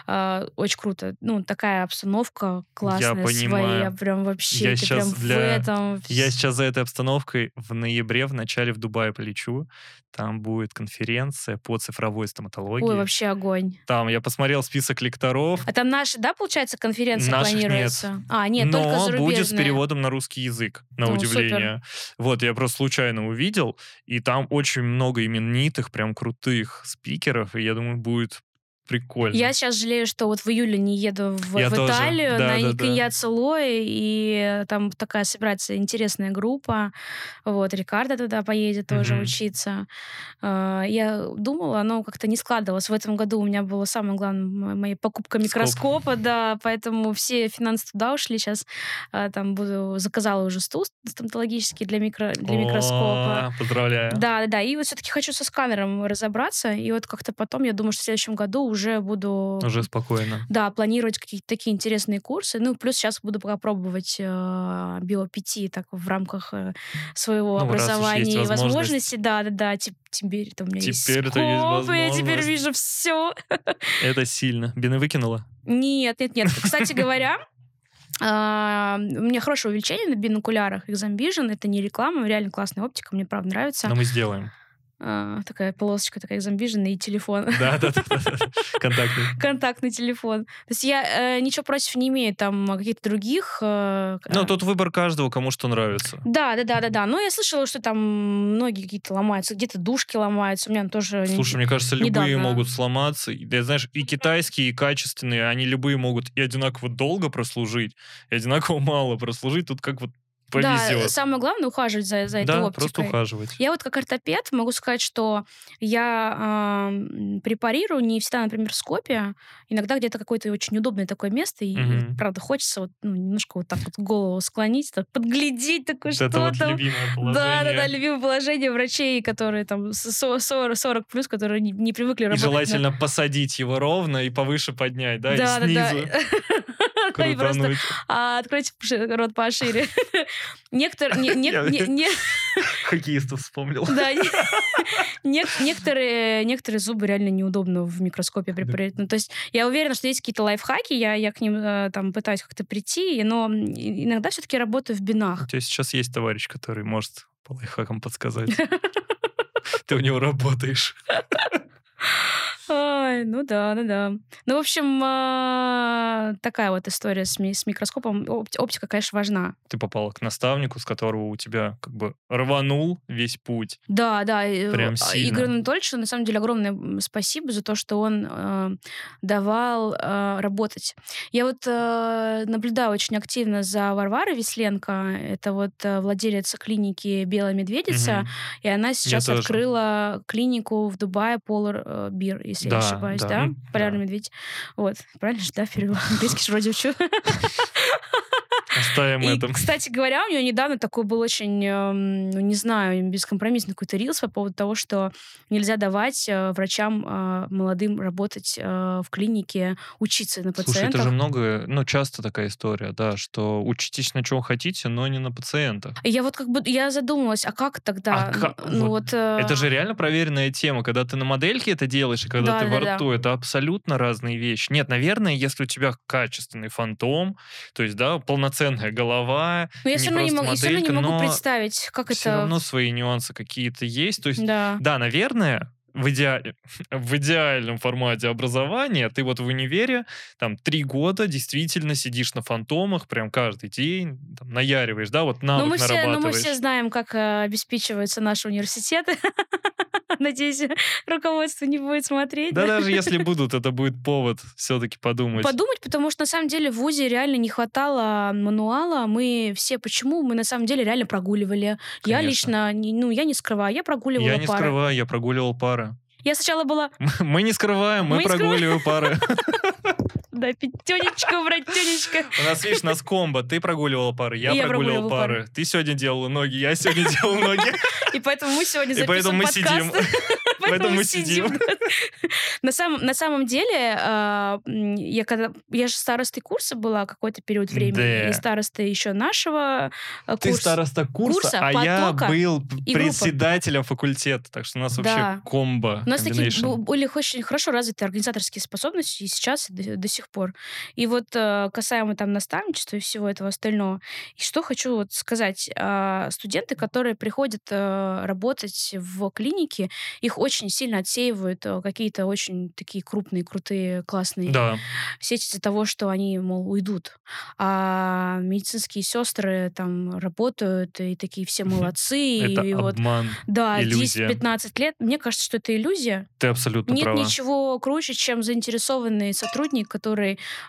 А, Очень круто. Ну, такая обстановка классная, своя, понимаю. прям вообще, Я щас прям в для- этом. Я сейчас за этой обстановкой в ноябре, в начале в Дубае полечу. Там будет конференция по цифровой стоматологии. Ой, вообще огонь. Там я посмотрел список лекторов. А там наши, да, получается, конференция Наших нет. планируется? А, нет, но только зарубежные. будет с переводом на русский язык, на Ну, удивление. Вот, я просто случайно увидел, и там очень много именитых, прям крутых спикеров, и я думаю, будет прикольно. Я сейчас жалею, что вот в июле не еду в, Я в тоже. Италию Да, на да, да. И там такая собирается интересная группа. Вот, Рикардо туда поедет тоже Мгм. учиться. А, Я думала, но как-то не складывалось. В этом году у меня было самое главное моя покупка микроскопа, да, поэтому все финансы туда ушли. Сейчас там буду заказала уже стул стоматологический для, микро, для микроскопа. О, Поздравляю. Да, да, да. И вот все-таки хочу со сканером разобраться. И вот как-то потом, я думаю, что в следующем году уже буду... Уже спокойно. Да, планировать какие-то такие интересные курсы. Ну, плюс сейчас буду пока пробовать э, био-5 так в рамках э, своего Ну, образования и возможность. возможности. Да, да, да. Теп- Теперь это у меня есть Теперь-то есть скопы, я теперь возможность. вижу все. Это сильно. Бины выкинула? Нет, нет, нет. Кстати говоря, а, у меня хорошее увеличение на бинокулярах Exam Vision. Это не реклама, реально классная оптика, мне правда нравится. Но мы сделаем. А, такая полосочка, такая Vision и телефон. Да, да, да. да. Контактный. контактный телефон. То есть я э, ничего против не имею там а, каких-то других. э, Ну, а, тут выбор каждого, кому что нравится. Да, да, да, да, да. Но я слышала, что там многие какие-то ломаются, где-то душки ломаются. У меня тоже. Слушай, мне кажется, любые недавно. могут сломаться. Да, знаешь, и китайские, и качественные, они любые могут и одинаково долго прослужить, и одинаково мало прослужить. Тут как вот Да, повезет. самое главное ухаживать за, за этой Да, оптикой. просто ухаживать. Я вот как ортопед могу сказать, что я ам, препарирую не всегда, например, в скопе. Иногда где-то какое-то очень удобное такое место. И, Мгм. правда, хочется вот, ну, немножко вот так вот голову склонить, так подглядеть такое, Вот что это вот там. любимое Да, да, да, положение. любимое положение врачей, которые там с- со- 40, 40 плюс, которые не, не привыкли И работать. на- желательно посадить его ровно и повыше поднять, да, да, и да, да. И просто крутануть. а, откройте рот пошире. Некоторые... Хоккеистов вспомнил. Да, не- нек- некоторые, некоторые зубы реально неудобно в микроскопе препарировать. Ну, то есть я уверена, что есть какие-то лайфхаки, я, я к ним э, там пытаюсь как-то прийти, но иногда все-таки работаю в У бинах. тебя сейчас есть товарищ, который может по лайфхакам подсказать. Ты у него работаешь. Ай, ну да, ну да. Ну, в общем, а, такая вот история с, ми- с микроскопом. Опти- Оптика, конечно, важна. Ты попала к наставнику, с которого у тебя как бы рванул весь путь. Да, да. и, Прям а, сильно. Игорю Анатольевичу, на самом деле, огромное спасибо за то, что он э, давал э, работать. Я вот э, наблюдаю очень активно за Варварой Весленко. Это вот э, владелица клиники «Белая медведица». Мгм. И она сейчас тоже. открыла клинику в Дубае Polar э, Beer, если Да, я ошибаюсь, да, да? Полярный да. медведь. Вот. Правильно же, да, перевела? Английский же вроде учу. Оставим И, это. кстати говоря, у нее недавно такой был очень, эм, ну, не знаю, бескомпромиссный какой-то рилс по поводу того, что нельзя давать э, врачам э, молодым работать э, в клинике, учиться на Слушай, это пациентах. же много, ну, часто такая история, да, что учитесь на чем хотите, но не на пациентах. Я вот как бы, я задумалась, а как тогда? А как? Ну Вот вот... Это же реально проверенная тема, когда ты на модельке это делаешь, и когда ты во Да-да-да. рту, это абсолютно разные вещи. Нет, наверное, если у тебя качественный фантом, то есть, да, полноценная голова, Но я все равно не могу, я всё равно не моделька, могу представить, как все это... равно свои нюансы какие-то есть. То есть, Да. да, наверное, в, идеале, в идеальном формате образования ты вот в универе там три года действительно сидишь на фантомах прям каждый день, там, наяриваешь, да, вот Но навык мы, все, но мы нарабатываешь. все знаем, как э, обеспечиваются наши университеты. Надеюсь, руководство не будет смотреть. Да даже если будут, это будет повод все-таки подумать. Подумать, потому что на самом деле в ВУЗе реально не хватало мануала. Мы все почему? Мы на самом деле реально прогуливали. Я Конечно. лично, не- ну, я не скрываю, я прогуливала Я не пары. скрываю, я прогуливал пары. Я сначала была, Мы не скрываем, мы Мы прогуливаем пары. да, пятенечка, братенечка. У нас, видишь, нас комбо. Ты прогуливала пары, я Я прогуливал прогуливала пары. Ты сегодня делала ноги, я сегодня делал ноги. И поэтому мы сегодня И поэтому записываем мы сидим. Поэтому мы сидим. На самом, на самом деле, а, я когда я же старостой курса была какой-то период времени, и старостой еще нашего а, Ты курса. староста курса, а я был председателем факультета. Так что у нас вообще Да. комбо. У нас такие были очень хорошо развиты организаторские способности и сейчас, до, до сих пор. И вот э, касаемо там наставничества и всего этого остального, и что хочу вот сказать. а, Студенты, которые приходят э, работать в клинике, их очень сильно отсеивают э, какие-то очень такие крупные, крутые, классные Да. сеть из-за того, что они, мол, уйдут. А медицинские сестры там работают, и такие все молодцы. Это и вот, обман. да, иллюзия. 10-15 лет. Мне кажется, что это иллюзия. Ты абсолютно Нет права. ничего круче, чем заинтересованный сотрудник, который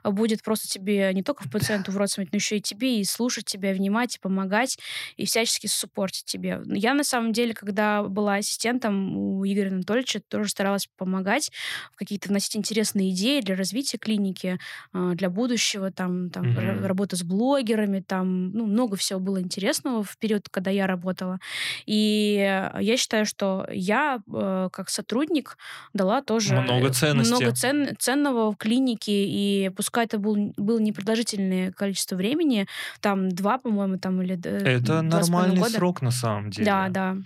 а, будет просто тебе не только в пациенту в рот смотреть, но еще и тебе, и слушать тебя, и внимать, и помогать, и всячески суппортить тебе. Я, на самом деле, когда была ассистентом у Игоря Анатольевича, тоже старалась помогать, в какие-то вносить интересные идеи для развития клиники, а, для будущего, там, там ра- работа с блогерами, там, ну, много всего было интересного в период, когда я работала. И я считаю, что я, э, как сотрудник, дала тоже Много ценности. много цен- ценного в клинике, и пускай это был, было непродолжительное количество времени, там два, по-моему, там или д- Это нормальный года. срок на самом деле. Да, да.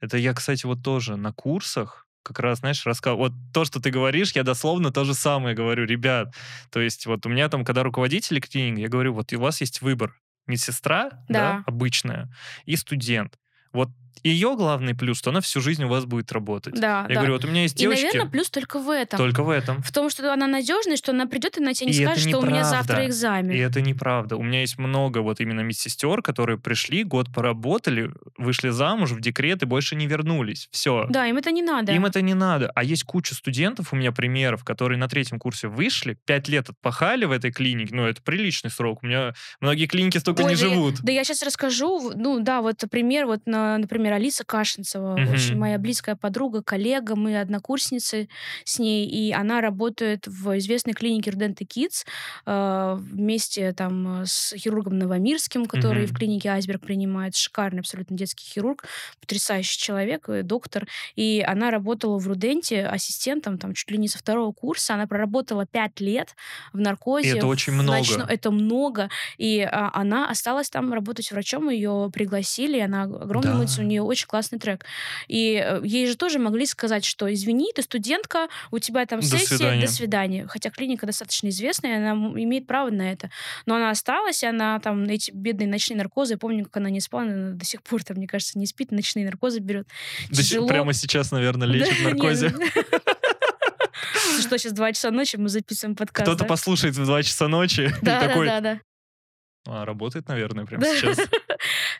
Это я, кстати, вот тоже на курсах как раз, знаешь, рассказывал. Вот то, что ты говоришь, я дословно то же самое говорю. Ребят, то есть вот у меня там, когда руководители клиник, я говорю, вот у вас есть выбор. Медсестра, да. Да. обычная, и студент. Вот ее главный плюс, что она всю жизнь у вас будет работать. Да, я да. говорю, вот у меня есть и, девочки, наверное, плюс только в этом. только в этом. В том, что она надежная, что она придет и на тебя не И скажет, что у меня завтра экзамен. И это неправда. У меня есть много вот именно медсестер, которые пришли, год поработали, вышли замуж, в декрет и больше не вернулись. Все. Да, им это не надо. Им это не надо. А есть куча студентов, у меня примеров, которые на третьем курсе вышли, пять лет отпахали в этой клинике. Ну, это приличный срок. У меня многие клиники столько Ой, не да я- живут. Да я сейчас расскажу. Ну да, вот пример, вот, на, например, Алиса Кашинцева, Мгм. очень моя близкая подруга, коллега, мы однокурсницы с ней, и она работает в известной клинике Руденты Kids э, вместе там с хирургом Новомирским, который Мгм. в клинике Айсберг принимает. Шикарный абсолютно детский хирург, потрясающий человек, э, доктор. И она работала в Руденте ассистентом там чуть ли не со второго курса. Она проработала пять лет в наркозе. это очень много. ночно- Это много. И а, она осталась там работать врачом, ее пригласили, и она огромная Да. у нее очень классный трек. И э, ей же тоже могли сказать, что извини, ты студентка, у тебя там До сессия, свидания. до свидания. Хотя клиника достаточно известная, она имеет право на это. Но она осталась, и она там эти бедные ночные наркозы, я помню, как она не спала, она до сих пор там, мне кажется, не спит, ночные наркозы берет. Сих- тяжело. Прямо сейчас, наверное, лечит Да, наркозе. Что, сейчас 2 часа ночи, мы записываем подкаст, Кто-то да? послушает в 2 часа ночи и Да, да, такой, да, да. «А, работает, наверное, прямо сейчас.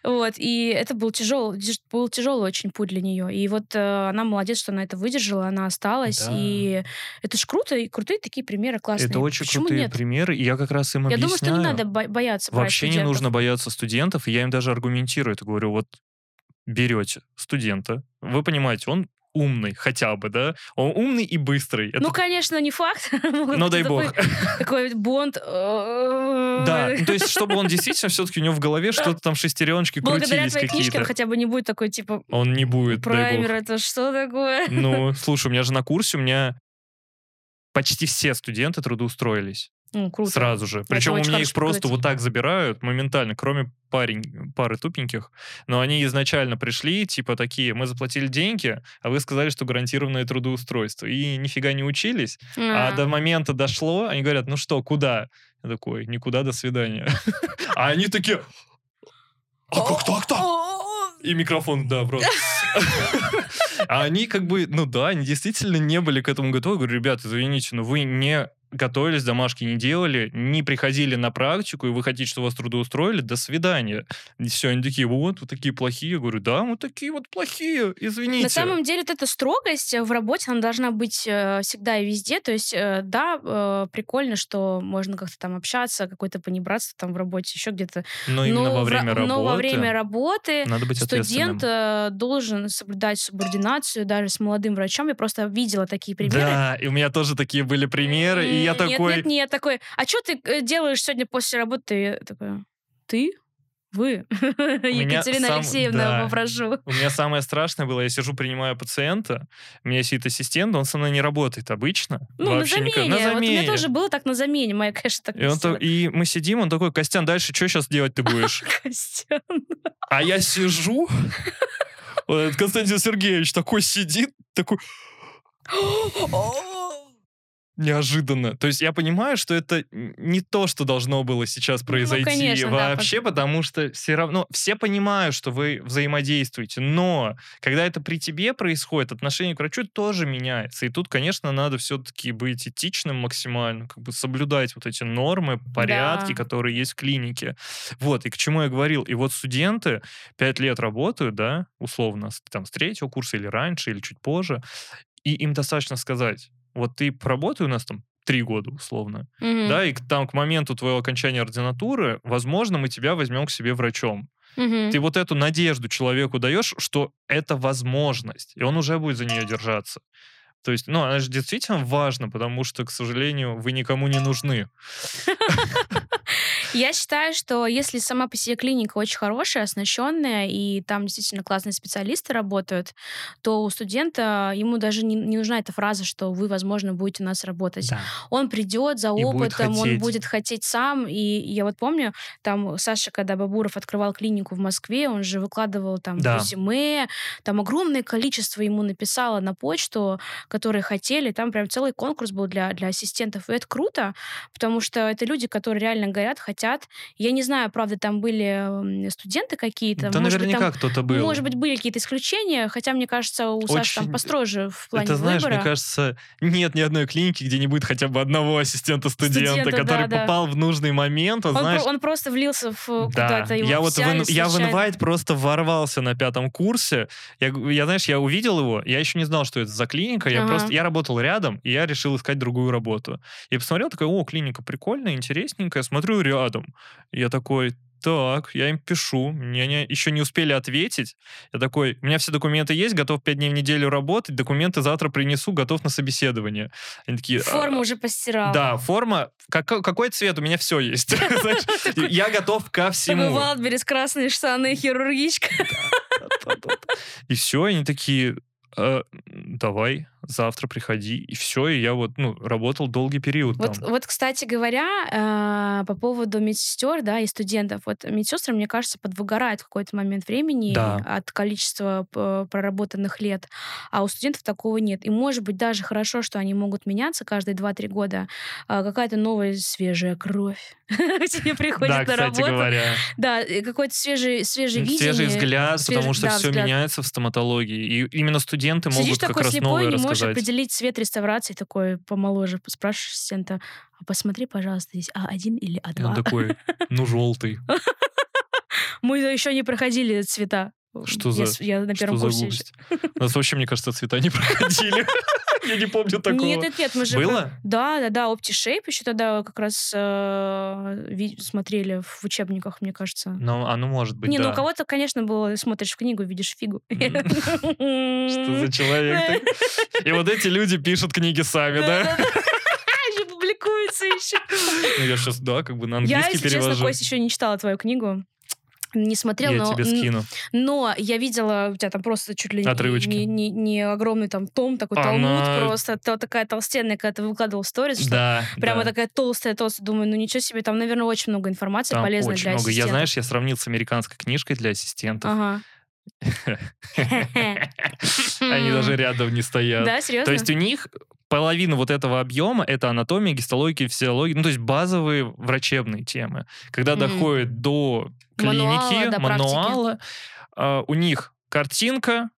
Вот, и это был тяжелый, был тяжелый очень путь для нее. И вот э, она молодец, что она это выдержала, она осталась. Да. И это ж круто, и крутые такие примеры классные. Это очень Почему крутые нет? примеры, и я как раз им Я объясняю. думаю, что не надо бо- бояться Вообще не студентов. нужно бояться студентов, и я им даже аргументирую. Это говорю, вот берете студента, вы понимаете, он умный хотя бы, да? Он умный и быстрый. Это- Ну, конечно, не факт. Быть, дай бог. Такой, бонд. Да, ну, то есть, чтобы он действительно все-таки у него в голове что-то там шестереночки Благодаря крутились твоей книжке он какие-то. хотя бы не будет такой, типа, Он не будет, праймер, это что такое? Ну, слушай, у меня же на курсе, у меня почти все студенты трудоустроились. Ну, круто. Сразу же. Причем у меня их просто показатель. вот так забирают моментально, кроме парень, пары тупеньких. Но они изначально пришли, типа такие, мы заплатили деньги, а вы сказали, что гарантированное трудоустройство. И нифига не учились. А А. до момента дошло, они говорят, ну что, куда? Я такой, никуда, до свидания. А они такие, а как так-то? И микрофон, да, в рот. А они как бы, ну да, они действительно не были к этому готовы. Говорю, ребят, извините, но вы не готовились, домашки не делали, не приходили на практику, и вы хотите, чтобы вас трудоустроили, до свидания. И все, они такие, вот, вы такие плохие. Я говорю, да, мы такие вот плохие, извините. На самом деле, вот эта строгость в работе, она должна быть э, всегда и везде. То есть, э, да, э, прикольно, что можно как-то там общаться, какое-то понебратство там в работе, еще где-то. Но именно но во в ра- время работы Но во время работы надо быть студент э, должен соблюдать субординацию даже с молодым врачом. Я просто видела такие примеры. Да, и у меня тоже такие были примеры, и я М, такой... Нет, нет, нет, такой, а что ты э, делаешь сегодня после работы? Я такая, ты? Вы, Екатерина сам- Алексеевна, да. попрошу. У меня самое страшное было, я сижу, принимаю пациента, у меня сидит ассистент, он со мной не работает обычно. Ну, на вообще никак. замене. На Вот у меня замене. тоже было так на замене. Моя, конечно, так И, он бесила. и мы сидим, он такой, Костян, дальше что сейчас делать ты будешь? Костян. А я сижу, Константин Сергеевич такой сидит, такой неожиданно. То есть я понимаю, что это не то, что должно было сейчас произойти Ну, конечно, да, вообще, потому что все равно все понимают, что вы взаимодействуете, но когда это при тебе происходит, отношение к врачу тоже меняется. И тут, конечно, надо все-таки быть этичным максимально, как бы соблюдать вот эти нормы, порядки, Да. которые есть в клинике. Вот, и к чему я говорил. И вот студенты пять лет работают, да, условно, там, с третьего курса или раньше, или чуть позже, и им достаточно сказать, вот ты поработай у нас там три года условно, Мгм. да, и к- там к моменту твоего окончания ординатуры, возможно, мы тебя возьмем к себе врачом. Мгм. Ты вот эту надежду человеку даешь, что это возможность, и он уже будет за нее держаться. То есть, ну, она же действительно важна, потому что, к сожалению, вы никому не нужны. Я считаю, что если сама по себе клиника очень хорошая, оснащенная, и там действительно классные специалисты работают, то у студента ему даже не, не нужна эта фраза, что вы, возможно, будете у нас работать. Он придет за И будет опытом, он будет хотеть сам. И я вот помню, там Саша, когда Бабуров открывал клинику в Москве, он же выкладывал там Да. резюме, там огромное количество ему написало на почту, которые хотели. Там прям целый конкурс был для, для ассистентов. И это круто, потому что это люди, которые реально горят, хотят. Я не знаю, правда, там были студенты какие-то. Да может наверняка кто-то был. может быть, были какие-то исключения, хотя, мне кажется, у Саши там Очень- построже в плане Это, знаешь, выбора. мне кажется, нет ни одной клиники, где не будет хотя бы одного ассистента-студента, Студента, который да, да. попал в нужный момент. Вот, Он, знаешь, он просто влился в э, Да, куда-то. его я вот в, ин- я в случайно. инвайт просто ворвался на пятом курсе. Я, я, знаешь, я увидел его, я еще не знал, что это за клиника. Я Ага. просто, я работал рядом, и я решил искать другую работу. И посмотрел, такой, о, клиника прикольная, интересненькая. Смотрю рядом. И я такой, так, я им пишу, мне не- еще не успели ответить. Я такой, у меня все документы есть, готов пять дней в неделю работать, документы завтра принесу, готов на собеседование. Они такие, «А, Форму уже постирал. да, форма, как- какой цвет, у меня все есть. Я готов ко всему. Валдберрис, красные штаны, хирургичка. И все, они такие, «Э, давай, завтра приходи. И все, и я вот, ну, работал долгий период Вот, там. вот, кстати говоря, э, по поводу медсестер, да, и студентов. Вот медсестры, мне кажется, подвыгорают в какой-то момент времени Да. от количества п- проработанных лет, а у студентов такого нет. И, может быть, даже хорошо, что они могут меняться каждые 2-3 года. А, Какая-то новая свежая кровь тебе приходит на работу. Да, какой-то свежий, видение. Свежий взгляд, потому что все меняется в стоматологии. И именно студенты могут как раз не можешь рассказать. определить цвет реставрации, такой помоложе. Спрашиваешь ассистента, а посмотри, пожалуйста, здесь А1 или И он А2. такой, ну, желтый. Мы еще не проходили цвета. Что я, за- я на Что первом за курсе глупость? У нас вообще, мне кажется, цвета не проходили. Я не помню такого. Нет, нет, нет, мы же... Было? Да, да, да, OptiShape еще тогда как раз э, смотрели в учебниках, мне кажется. Ну, а ну может быть, не, ну у кого-то, конечно, было, смотришь в книгу, видишь фигу. Что за человек? И вот эти люди пишут книги сами, да? Публикуется еще. Ну, я сейчас, да, как бы на Я, английский если честно, перевожу. Кость, еще не читала твою книгу. Не смотрела, Я но, тебе скину. но я видела у тебя там просто чуть ли не- Отрывочки. не, не, не огромный там том, такой талмуд Она- просто, то такая толстенная, когда ты выкладывал сторис, что Да, прямо да. такая толстая, толстая. Думаю, ну ничего себе, там, наверное, очень много информации Там полезной очень для много. Я, ассистентов. знаешь, я сравнил с американской книжкой для ассистентов. Ага. Они даже рядом не стоят. Да, серьезно? То есть у них половина вот этого объема это анатомия, гистология, физиология, ну то есть базовые врачебные темы. Когда доходит до клиники, мануала, а, у них картинка,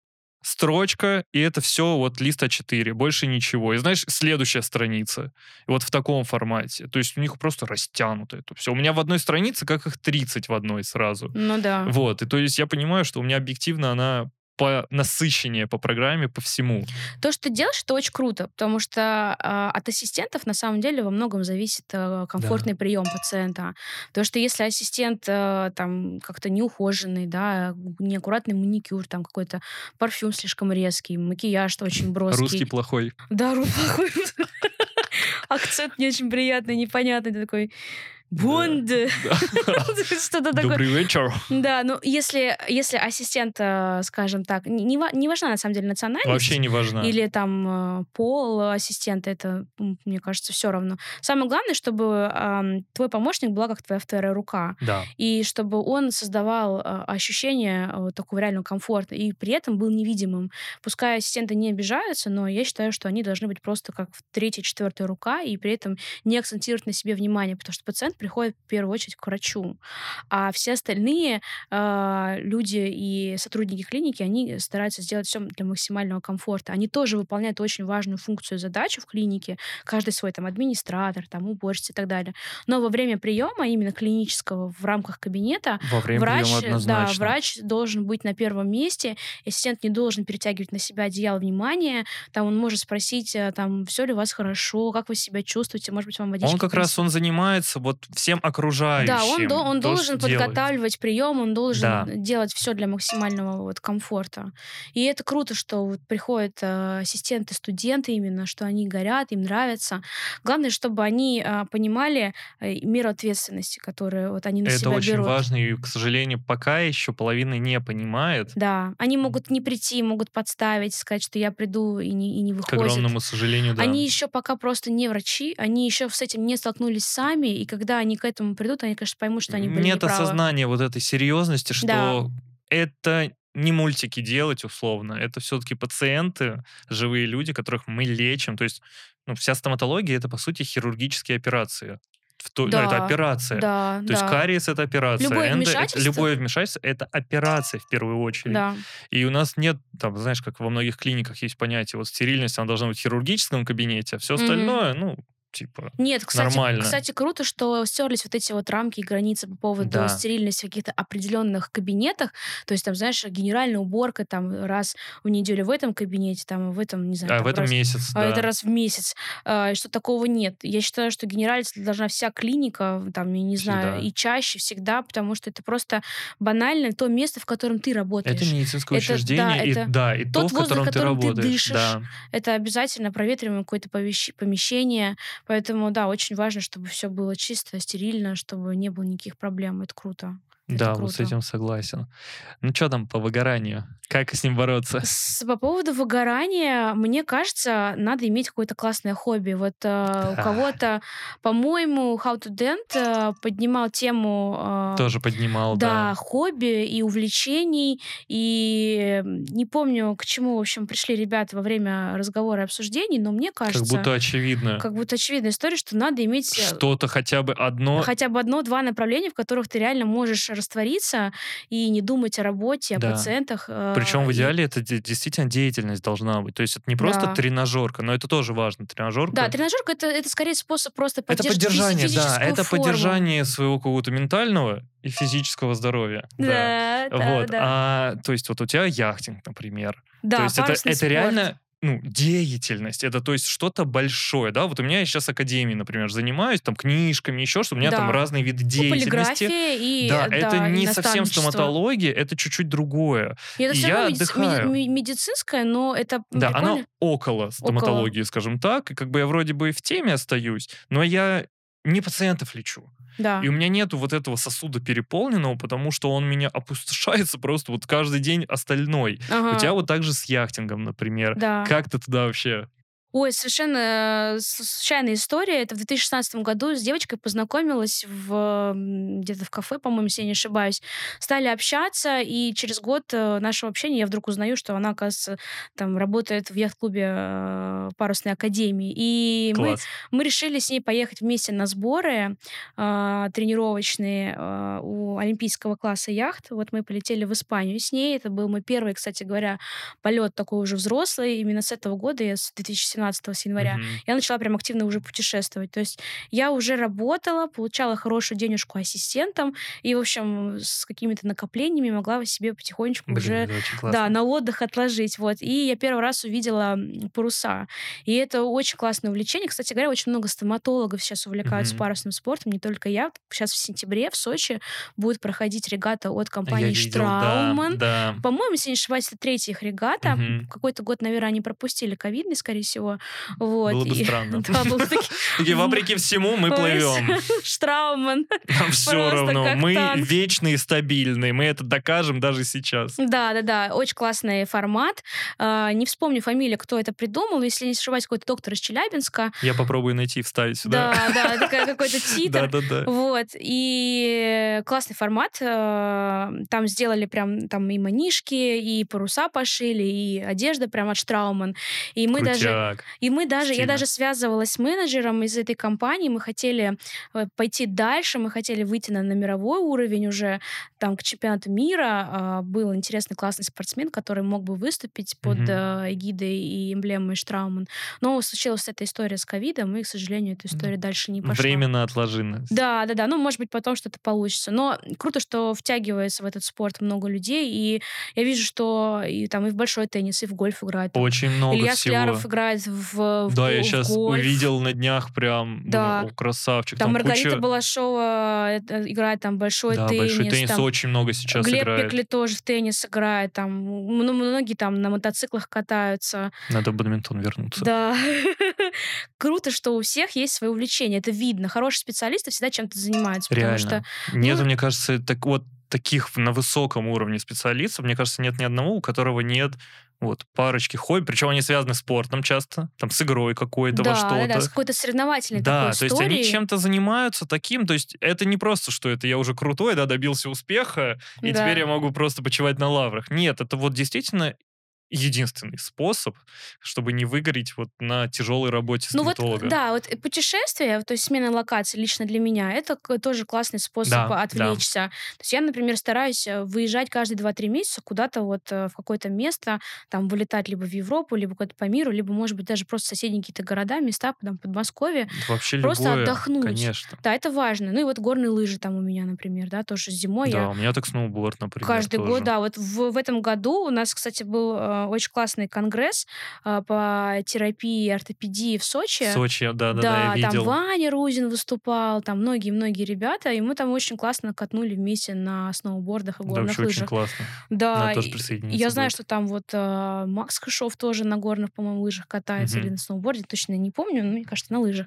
строчка, и это все вот лист А4, больше ничего. И знаешь, следующая страница. Вот в таком формате. То есть у них просто растянуто это все. У меня в одной странице как их 30 в одной сразу. Ну да. Вот, и то есть я понимаю, что у меня объективно она по насыщеннее по программе, по всему. То, что ты делаешь, это очень круто, потому что а, от ассистентов на самом деле во многом зависит а, комфортный прием пациента. Потому что если ассистент а, там как-то неухоженный, да, неаккуратный маникюр, там какой-то парфюм слишком резкий, макияж очень броский. Русский плохой. Да, ру- плохой. Акцент не очень приятный, непонятный. Ты такой, Бонд. Что-то такое. Добрый вечер. Да, ну если, если ассистент, э, скажем так, не, не ва- не важна на самом деле национальность. Вообще не важно. Или там э, пол ассистента, это, мне кажется, все равно. Самое главное, чтобы ам, твой помощник была как твоя вторая рука. Да. И чтобы он создавал э, ощущение э, вот такого реального комфорта и при этом был невидимым. Пускай ассистенты не обижаются, но я считаю, что они должны быть просто как третья, четвертая рука и при этом не акцентировать на себе внимание, потому что пациент приходит в первую очередь к врачу, а все остальные э, люди и сотрудники клиники, они стараются сделать все для максимального комфорта. Они тоже выполняют очень важную функцию, задачу в клинике, каждый свой там администратор, там уборщица и так далее. Но во время приема именно клинического в рамках кабинета Во время врач, да, врач должен быть на первом месте, ассистент не должен перетягивать на себя одеяло внимания, там он может спросить, э, там, все ли у вас хорошо, как вы себя чувствуете, может быть, вам водички Он как раз принесут?» он занимается вот всем окружающим. Да, он, до- он то, должен делает. подготавливать прием, он должен Да. делать все для максимального вот комфорта. И это круто, что вот приходят э, ассистенты, студенты именно, что они горят, им нравится. Главное, чтобы они э, понимали э, меру ответственности, которую вот они на Это себя очень берут. важно, и, к сожалению, пока еще половина не понимает, Да, они могут не прийти, могут подставить, сказать, что я приду и не, и не к выходит. огромному сожалению, да. Они еще пока просто не врачи, они еще с этим не столкнулись сами, и когда они к этому придут, они, конечно, поймут, что они были Нет неправы. осознания вот этой серьезности, что Да. это не мультики делать условно, это все-таки пациенты, живые люди, которых мы лечим. То есть ну, вся стоматология это по сути хирургические операции. В то- ну, это Да, операция. Да, То есть да. кариес это операция, Любое эндо- это- вмешательство? любое вмешательство это операция в первую очередь. Да. И у нас нет, там, знаешь, как во многих клиниках есть понятие, вот стерильность, она должна быть в хирургическом кабинете, а все остальное, ну, типа, Нет, кстати, Нормально. кстати, круто, что стерлись вот эти вот рамки и границы по поводу Да. стерильности в каких-то определенных кабинетах. То есть там, знаешь, генеральная уборка там раз в неделю в этом кабинете, там в этом, не знаю, а в этом раз- месяц, а да. это раз в месяц. А, что такого нет. Я считаю, что генеральность должна вся клиника, там, я не знаю, Всегда. и чаще всегда, потому что это просто банально то место, в котором ты работаешь. Это медицинское Это- учреждение, да, и, это да, и то, тот в воздух, котором ты которым ты работаешь. дышишь. Да. Это обязательно проветриваем какое-то помещение. Поэтому, да, очень важно, чтобы все было чисто, стерильно, чтобы не было никаких проблем. Это круто. Это Да, вот с круто. этим согласен. Ну что там по выгоранию? Как с ним бороться? С- по поводу выгорания, мне кажется, надо иметь какое-то классное хобби. Вот э, у кого-то, по-моему, How to Dent э, поднимал тему... э, Тоже поднимал, да, да. хобби и увлечений. И не помню, к чему, в общем, пришли ребята во время разговора и обсуждений, но мне кажется... Как будто очевидно. как будто очевидная история, что надо иметь э, Что-то хотя бы одно. хотя бы одно-два направления, в которых ты реально можешь раствориться и не думать о работе, о Да. пациентах. э, Причем в и- идеале это де- действительно деятельность должна быть. То есть это не просто Да. тренажерка, но это тоже важно. Тренажерка. Да, тренажерка это, это скорее способ просто это поддерживать физи- поддержание, да, это форму. поддержание своего какого-то ментального и физического здоровья. Да, да, вот. да. А, то есть вот у тебя яхтинг, например. Да, то есть это, это спорт. реально ну, деятельность, это то есть что-то большое, да, вот у меня я сейчас академией, например, занимаюсь, там, книжками, еще что, у меня там Да. разные виды деятельности. и да, э, это да, и не совсем стоматология, это чуть-чуть другое. И это и все я равно медици- отдыхаю. меди- медицинское, но это Да, прикольно. оно около стоматологии, скажем так, и как бы я вроде бы и в теме остаюсь, но я не пациентов лечу. Да. И у меня нету вот этого сосуда переполненного, потому что он меня опустошается просто вот каждый день остальной. Ага. У тебя вот так же с яхтингом, например. Да. Как ты туда вообще? Ой, совершенно э, случайная история. Это в 2016 году с девочкой познакомилась в, где-то в кафе, по-моему, если я не ошибаюсь. Стали общаться, и через год э, нашего общения я вдруг узнаю, что она, оказывается, там работает в яхт-клубе э, парусной академии. И мы, Класс. мы решили с ней поехать вместе на сборы э, тренировочные э, у олимпийского класса яхт. Вот мы полетели в Испанию с ней. Это был мой первый, кстати говоря, полет такой уже взрослый. Именно с этого года, я с 2017 с января, Мгм. я начала прям активно уже путешествовать. То есть я уже работала, получала хорошую денежку ассистентом, и, в общем, с какими-то накоплениями могла себе потихонечку Блин, уже да, на отдых отложить. Вот. И я первый раз увидела паруса. И это очень классное увлечение. Кстати говоря, очень много стоматологов сейчас увлекаются Мгм. парусным спортом, не только я. Сейчас в сентябре в Сочи будет проходить регата от Я компании видел, да, Штрауман. да. По-моему, если не ошибаюсь, это третья их регата. Мгм. Какой-то год, наверное, они пропустили ковидный, скорее всего. Его. Вот. Было бы и- странно. Да, было таки- Такие, вопреки всему, мы плывем. Штрауман. Нам все равно. Мы вечные и стабильные. Мы это докажем даже сейчас. Да, да, да, очень классный формат. А, Не вспомню фамилию, кто это придумал. Если не ошибаюсь, какой-то доктор из Челябинска. Я попробую найти и вставить сюда. Да, да, какой-то титр. Да-да-да. Вот, и классный формат. э, Там сделали прям там и манишки, и паруса пошили, и одежда прям от Штрауман. И мы даже, Крутяк. и мы даже, я Стильно. даже связывалась с менеджером из этой компании. Мы хотели э, пойти дальше, мы хотели выйти на, на мировой уровень уже, там к чемпионату мира. А, Был интересный классный спортсмен, который мог бы выступить под Мгм. э, эгидой и эмблемой Штрауман. Но случилась эта история с ковидом, и, к сожалению, эта история дальше не пошла. Временно отложено. Да, да, да. Ну, может быть, потом что-то получится. Но круто, что втягивается в этот спорт много людей. И я вижу, что и там и в большой теннис, и в гольф играют. Там Очень много Илья всего. Скляров играет в, в Да, го- я в сейчас гольф. увидел на днях прям, Да. думаю, о, красавчик. Там, Маргарита куча- Балашова э, играет там большой Да, теннис. большой теннис там очень много сейчас Глеб играет. Пекли тоже в теннис играет. Там м- многие там на мотоциклах катаются. Надо в бадминтон вернуться. Да. Круто, что у всех есть свое увлечение. Это видно. Хорошие специалисты всегда чем-то занимаются. Реально. что Нет, ну- мне кажется, так вот таких на высоком уровне специалистов, мне кажется, нет ни одного, у которого нет вот парочки хобби, причем они связаны с спортом часто, там с игрой какой-то во да, что-то. да, да, с какой-то соревновательной Да, такой то есть они чем-то занимаются таким, то есть это не просто, что это я уже крутой, да, добился успеха, и Да. теперь я могу просто почивать на лаврах. Нет, это вот действительно единственный способ, чтобы не выгореть вот на тяжелой работе Ну вот, стоматолога. да, вот э, путешествие, то есть смена локации лично для меня, это тоже классный способ Да, да. отвлечься. То есть я, например, стараюсь э, выезжать каждые 2-3 месяца куда-то вот э, в какое-то место, там вылетать либо в Европу, либо куда-то по миру, либо, может быть, даже просто соседние какие-то города, места, там, Подмосковье. Вообще просто любое, отдохнуть. Конечно. Да, это важно. Ну и вот горные лыжи там у меня, например, да, тоже зимой да, я у меня так сноуборд, например, Каждый тоже. год, да. Вот в, в этом году у нас, кстати, был очень классный конгресс э, по терапии и ортопедии в Сочи. В Сочи, да-да-да, я там видел. Ваня Рузин выступал, там многие-многие ребята, и мы там очень классно катнули вместе на сноубордах и Да, горных очень лыжах. классно. Да, Надо тоже присоединиться я знаю, будет. что там вот э, Макс Кышов тоже на горных, по-моему, лыжах катается Мгм. или на сноуборде, точно не помню, но мне кажется, на лыжах.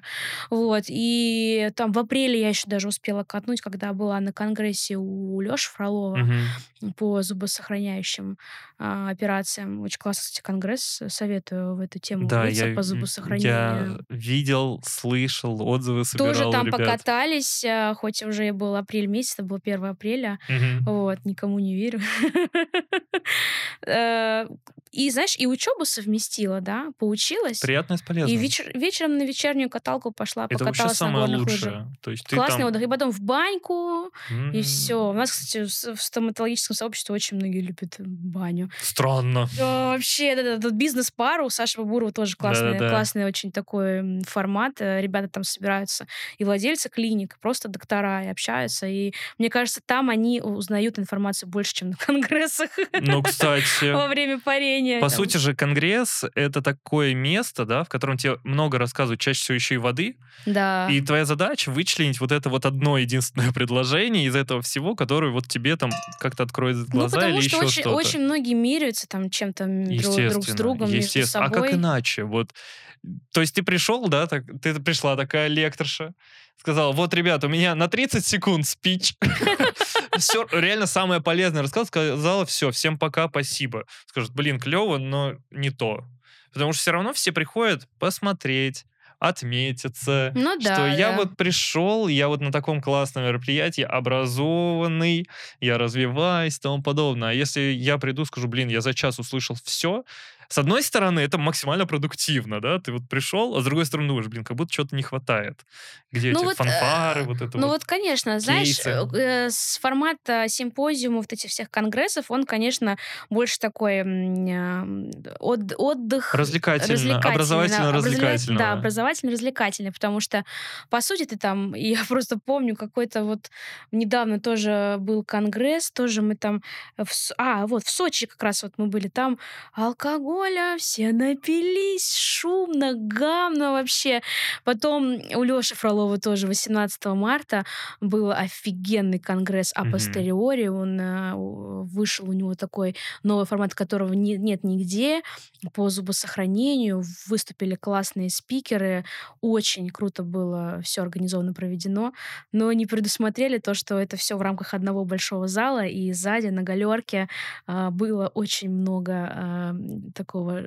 Вот, и там в апреле я еще даже успела катнуть, когда была на конгрессе у Лёши Фролова Мгм. по зубосохраняющим а, операциям. Очень классный, кстати, конгресс. Советую в эту тему Да, я, по я зубосохранению. видел, слышал, отзывы собирал Тоже там ребят. покатались, а, хоть уже был апрель месяц, это был 1 апреля. Мгм. Вот, никому не верю. Э, И, знаешь, и учебу совместила, да, поучилась. Приятно и с И вечер, вечером на вечернюю каталку пошла, Это вообще покаталась на горных лучшее. лыжах. То есть Классный там... отдых. И потом в баньку, и М, все. У нас, кстати, в в стоматологическом сообществе очень многие любят баню. Странно. Да, вообще, да, да, тут бизнес-пару у Саши Бабурова тоже классный, Да-да-да. классный очень такой формат. Э, Ребята там собираются, и владельцы клиник, и просто доктора, и общаются. И мне кажется, там они узнают информацию больше, чем на конгрессах Ну, кстати, во время парения. по Там. сути же, конгресс — это такое место, да, в котором тебе много рассказывают, чаще всего еще и воды, Да. и твоя задача вычленить вот это вот одно единственное предложение из этого всего, которое вот тебе там как-то откроет Ну, глаза потому или что еще очень, что-то. очень многие меряются там чем-то м, друг, с Естественно, другом, между собой. А как иначе? Вот, то есть ты пришел, да, так, ты пришла такая лекторша, сказала, вот, ребят, у меня на 30 секунд спич. Все, реально самое полезное рассказала, сказала, все, всем пока, спасибо. Скажут, блин, клево, но не то. Потому что все равно все приходят посмотреть, отметиться, Ну да, что я да. вот пришел, я вот на таком классном мероприятии образованный, я развиваюсь и тому подобное. А если я приду, скажу, блин, я за час услышал все, с одной стороны, это максимально продуктивно, да, ты вот пришел, а с другой стороны думаешь, блин, как будто чего-то не хватает. Где Ну эти вот, фанфары, э, вот это Ну вот. вот, конечно, знаешь, э, с формата симпозиумов, вот этих всех конгрессов, он, конечно, больше такой э, от- отдых... Развлекательно, развлекательный, образовательно-развлекательного. Да, образовательно-развлекательный, потому что, по сути, ты там, я просто помню, какой-то вот недавно тоже был конгресс, тоже мы там, в а, вот, в Сочи как раз вот мы были, там алкоголь Оля, все напились, шумно, гамно вообще. Потом у Лёши Фролова тоже 18 марта был офигенный конгресс Мгм. постериоре. Он э, вышел, у него такой новый формат, которого не- нет нигде, по зубосохранению. Выступили классные спикеры. Очень круто было все организовано, проведено. Но не предусмотрели то, что это все в рамках одного большого зала, и сзади на галерке а, было очень много м, такого,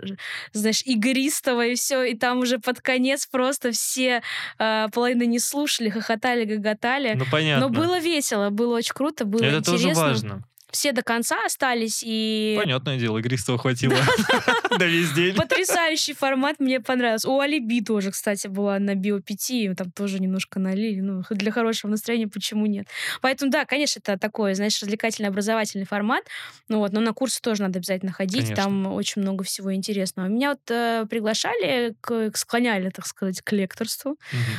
знаешь, игристого и все, и там уже под конец просто все а, половины не слушали, хохотали, гоготали. Ну, понятно. Но было весело, было очень круто, было Это интересно. тоже важно. Все до конца остались, и Понятное дело, игристого хватило на весь день. потрясающий формат мне понравился. У Алиби тоже, кстати, была на Био 5, там тоже немножко налили. Ну, для хорошего настроения почему нет? Поэтому, да, конечно, это такой, знаешь, развлекательный образовательный формат. Ну вот, но на курсы тоже надо обязательно ходить, там очень много всего интересного. Меня вот э, приглашали, к, склоняли, так сказать, к лекторству.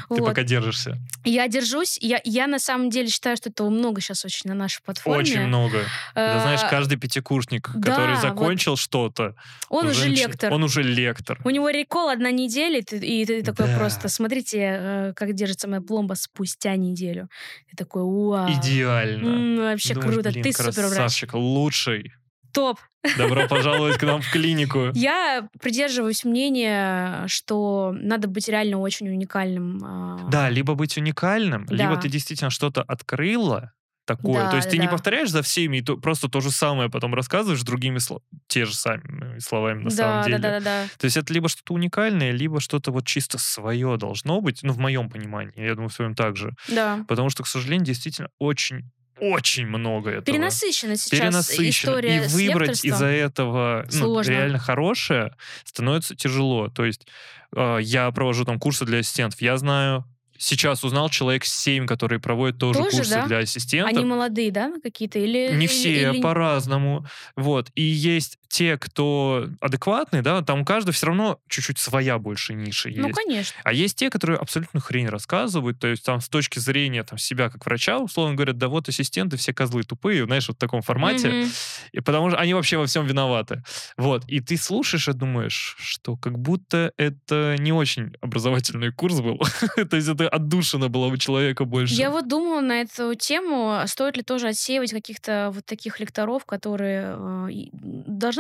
Ты пока держишься. Я держусь, я, я на самом деле считаю, что этого много сейчас очень на нашей платформе. Очень много. Это, знаешь, Э, каждый пятикурсник, да, который вот. закончил что-то, Он уже, лектор. Он уже лектор. У него рекол одна неделя, и ты, и ты такой Да. просто, смотрите, э, как держится моя пломба спустя неделю. Ты такой, вау. Идеально. М, вообще Думаешь, круто, блин, ты супер лучший. Топ. Добро пожаловать к нам в клинику. Я придерживаюсь мнения, что надо быть реально очень уникальным. а, Да, либо быть уникальным, либо Да. ты действительно что-то открыла такое. Да, то есть да, ты не да. повторяешь за всеми, и то- просто то же самое потом рассказываешь другими сло- те же самыми словами на да, самом да, деле. да, да, да. То есть это либо что-то уникальное, либо что-то вот чисто свое должно быть, ну, в моем понимании, я думаю, в твоем также. Да. Потому что, к сожалению, действительно очень очень много этого. Перенасыщена сейчас Перенасыщенно. история И выбрать из-за этого ну, реально хорошее становится тяжело. То есть э, я провожу там курсы для ассистентов. Я знаю, сейчас узнал человек 7, которые проводят тоже, Тоже, курсы да? для ассистентов. Они молодые, да, какие-то? Или, Не или- все, или- по-разному. Вот. И есть те, кто адекватный, да, там у каждого все равно чуть-чуть своя больше ниша есть. Ну, конечно. А есть те, которые абсолютно хрень рассказывают, то есть там с точки зрения там, себя как врача, условно говорят, да вот ассистенты все козлы тупые, знаешь, вот в таком формате, Мгм. и потому что они вообще во всем виноваты. Вот, и ты слушаешь и думаешь, что как будто это не очень образовательный курс был, то есть это отдушина была у человека больше. Я вот думала на эту тему, стоит ли тоже отсеивать каких-то вот таких лекторов, которые... э, и-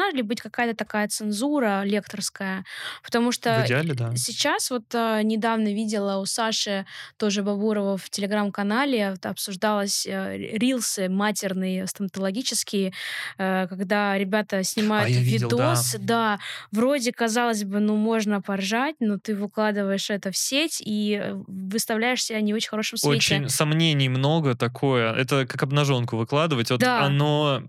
Должна ли быть какая-то такая цензура лекторская? Потому что В идеале, да. Сейчас вот э, недавно видела у Саши тоже Бабурова в телеграм-канале вот обсуждалось э, рилсы матерные стоматологические, э, когда ребята снимают А, видел, да. видос, да. вроде казалось бы, ну можно поржать, но ты выкладываешь это в сеть и э, выставляешь себя не в очень хорошем свете. Очень сомнений много такое. Это как обнаженку выкладывать. Вот Да. оно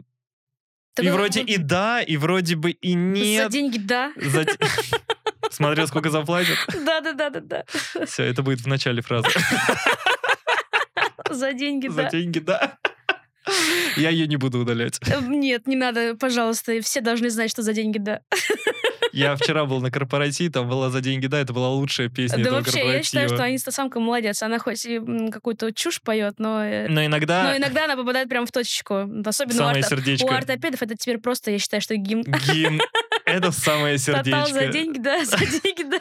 Так и вроде и да, и вроде бы и За нет. деньги, да. За Смотрел, сколько заплатят. Да, да, да, да, да. Все, это будет в начале фразы. За деньги, За да. деньги, да. Я ее не буду удалять. Э, Нет, не надо, пожалуйста. Все должны знать, что за деньги, да. Я вчера был на корпоративе, там была за деньги, да, это была лучшая песня Да вообще, я считаю, что корпоратива. Анистасамка молодец. Она хоть и какую-то чушь поет, но, э, Но иногда но иногда она попадает прямо в точечку. Особенно у, самое у сердечко. ортопедов это теперь просто, я считаю, что гимн. Гимн. Это самое Тотал за сердечко. деньги, да, за деньги, да.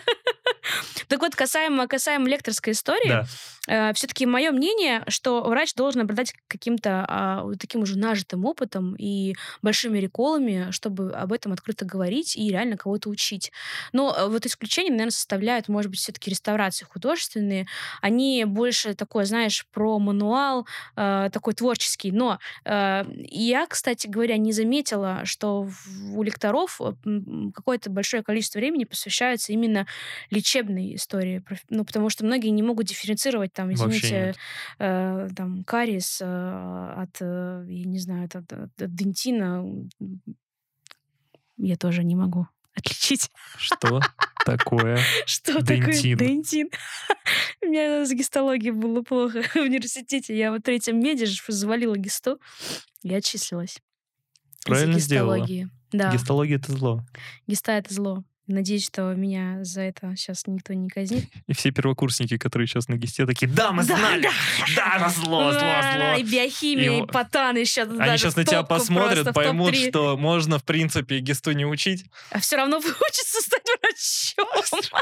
Так вот, касаемо, касаемо лекторской истории, Да. Все-таки мое мнение, что врач должен обладать каким-то а, вот таким уже нажитым опытом и большими реколами, чтобы об этом открыто говорить и реально кого-то учить. Но э, вот исключение, наверное, составляют, может быть, все-таки реставрации художественные. Они больше такой, знаешь, про мануал, э, такой творческий. Но э, я, кстати говоря, не заметила, что у лекторов э, какое-то большое количество времени посвящается именно лечебной истории. Ну, потому что многие не могут дифференцировать, там, извините, э, там, кариес э, от, э, я не знаю, от, от- от- дентина. Я тоже не могу отличить, Что такое? что такое Дентин. дентин. У меня с гистологией было плохо в университете. Я в третьем меди же завалила гисту и отчислилась. Правильно сделала. Да, Гистология — это зло. гиста — это зло. Надеюсь, что меня за это сейчас никто не казнит. И все первокурсники, которые сейчас на гисте, такие, да, мы знали! Да, да, зло, зло, Да, И зло. биохимия, И и потан еще. Они сейчас на тебя посмотрят, поймут, что можно, в принципе, гисту не учить. А все равно хочется стать врачом.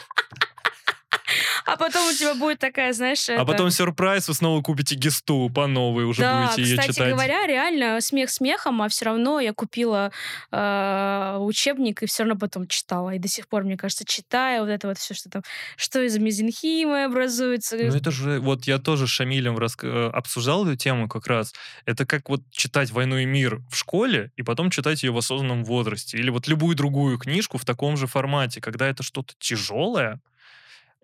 А потом у тебя будет такая, знаешь, А это- потом сюрприз, вы снова купите гисту по новой, уже Да, будете ее кстати читать. говоря, реально смех смехом, а все равно я купила э, учебник и все равно потом читала. И до сих пор, мне кажется, читаю вот это вот все, что там, что из мезенхимы образуется. Ну это же, вот я тоже с Шамилем раска- э, обсуждал эту тему как раз. Это как вот читать «Войну и мир» в школе и потом читать ее в осознанном возрасте. Или вот любую другую книжку в таком же формате, когда это что-то тяжелое,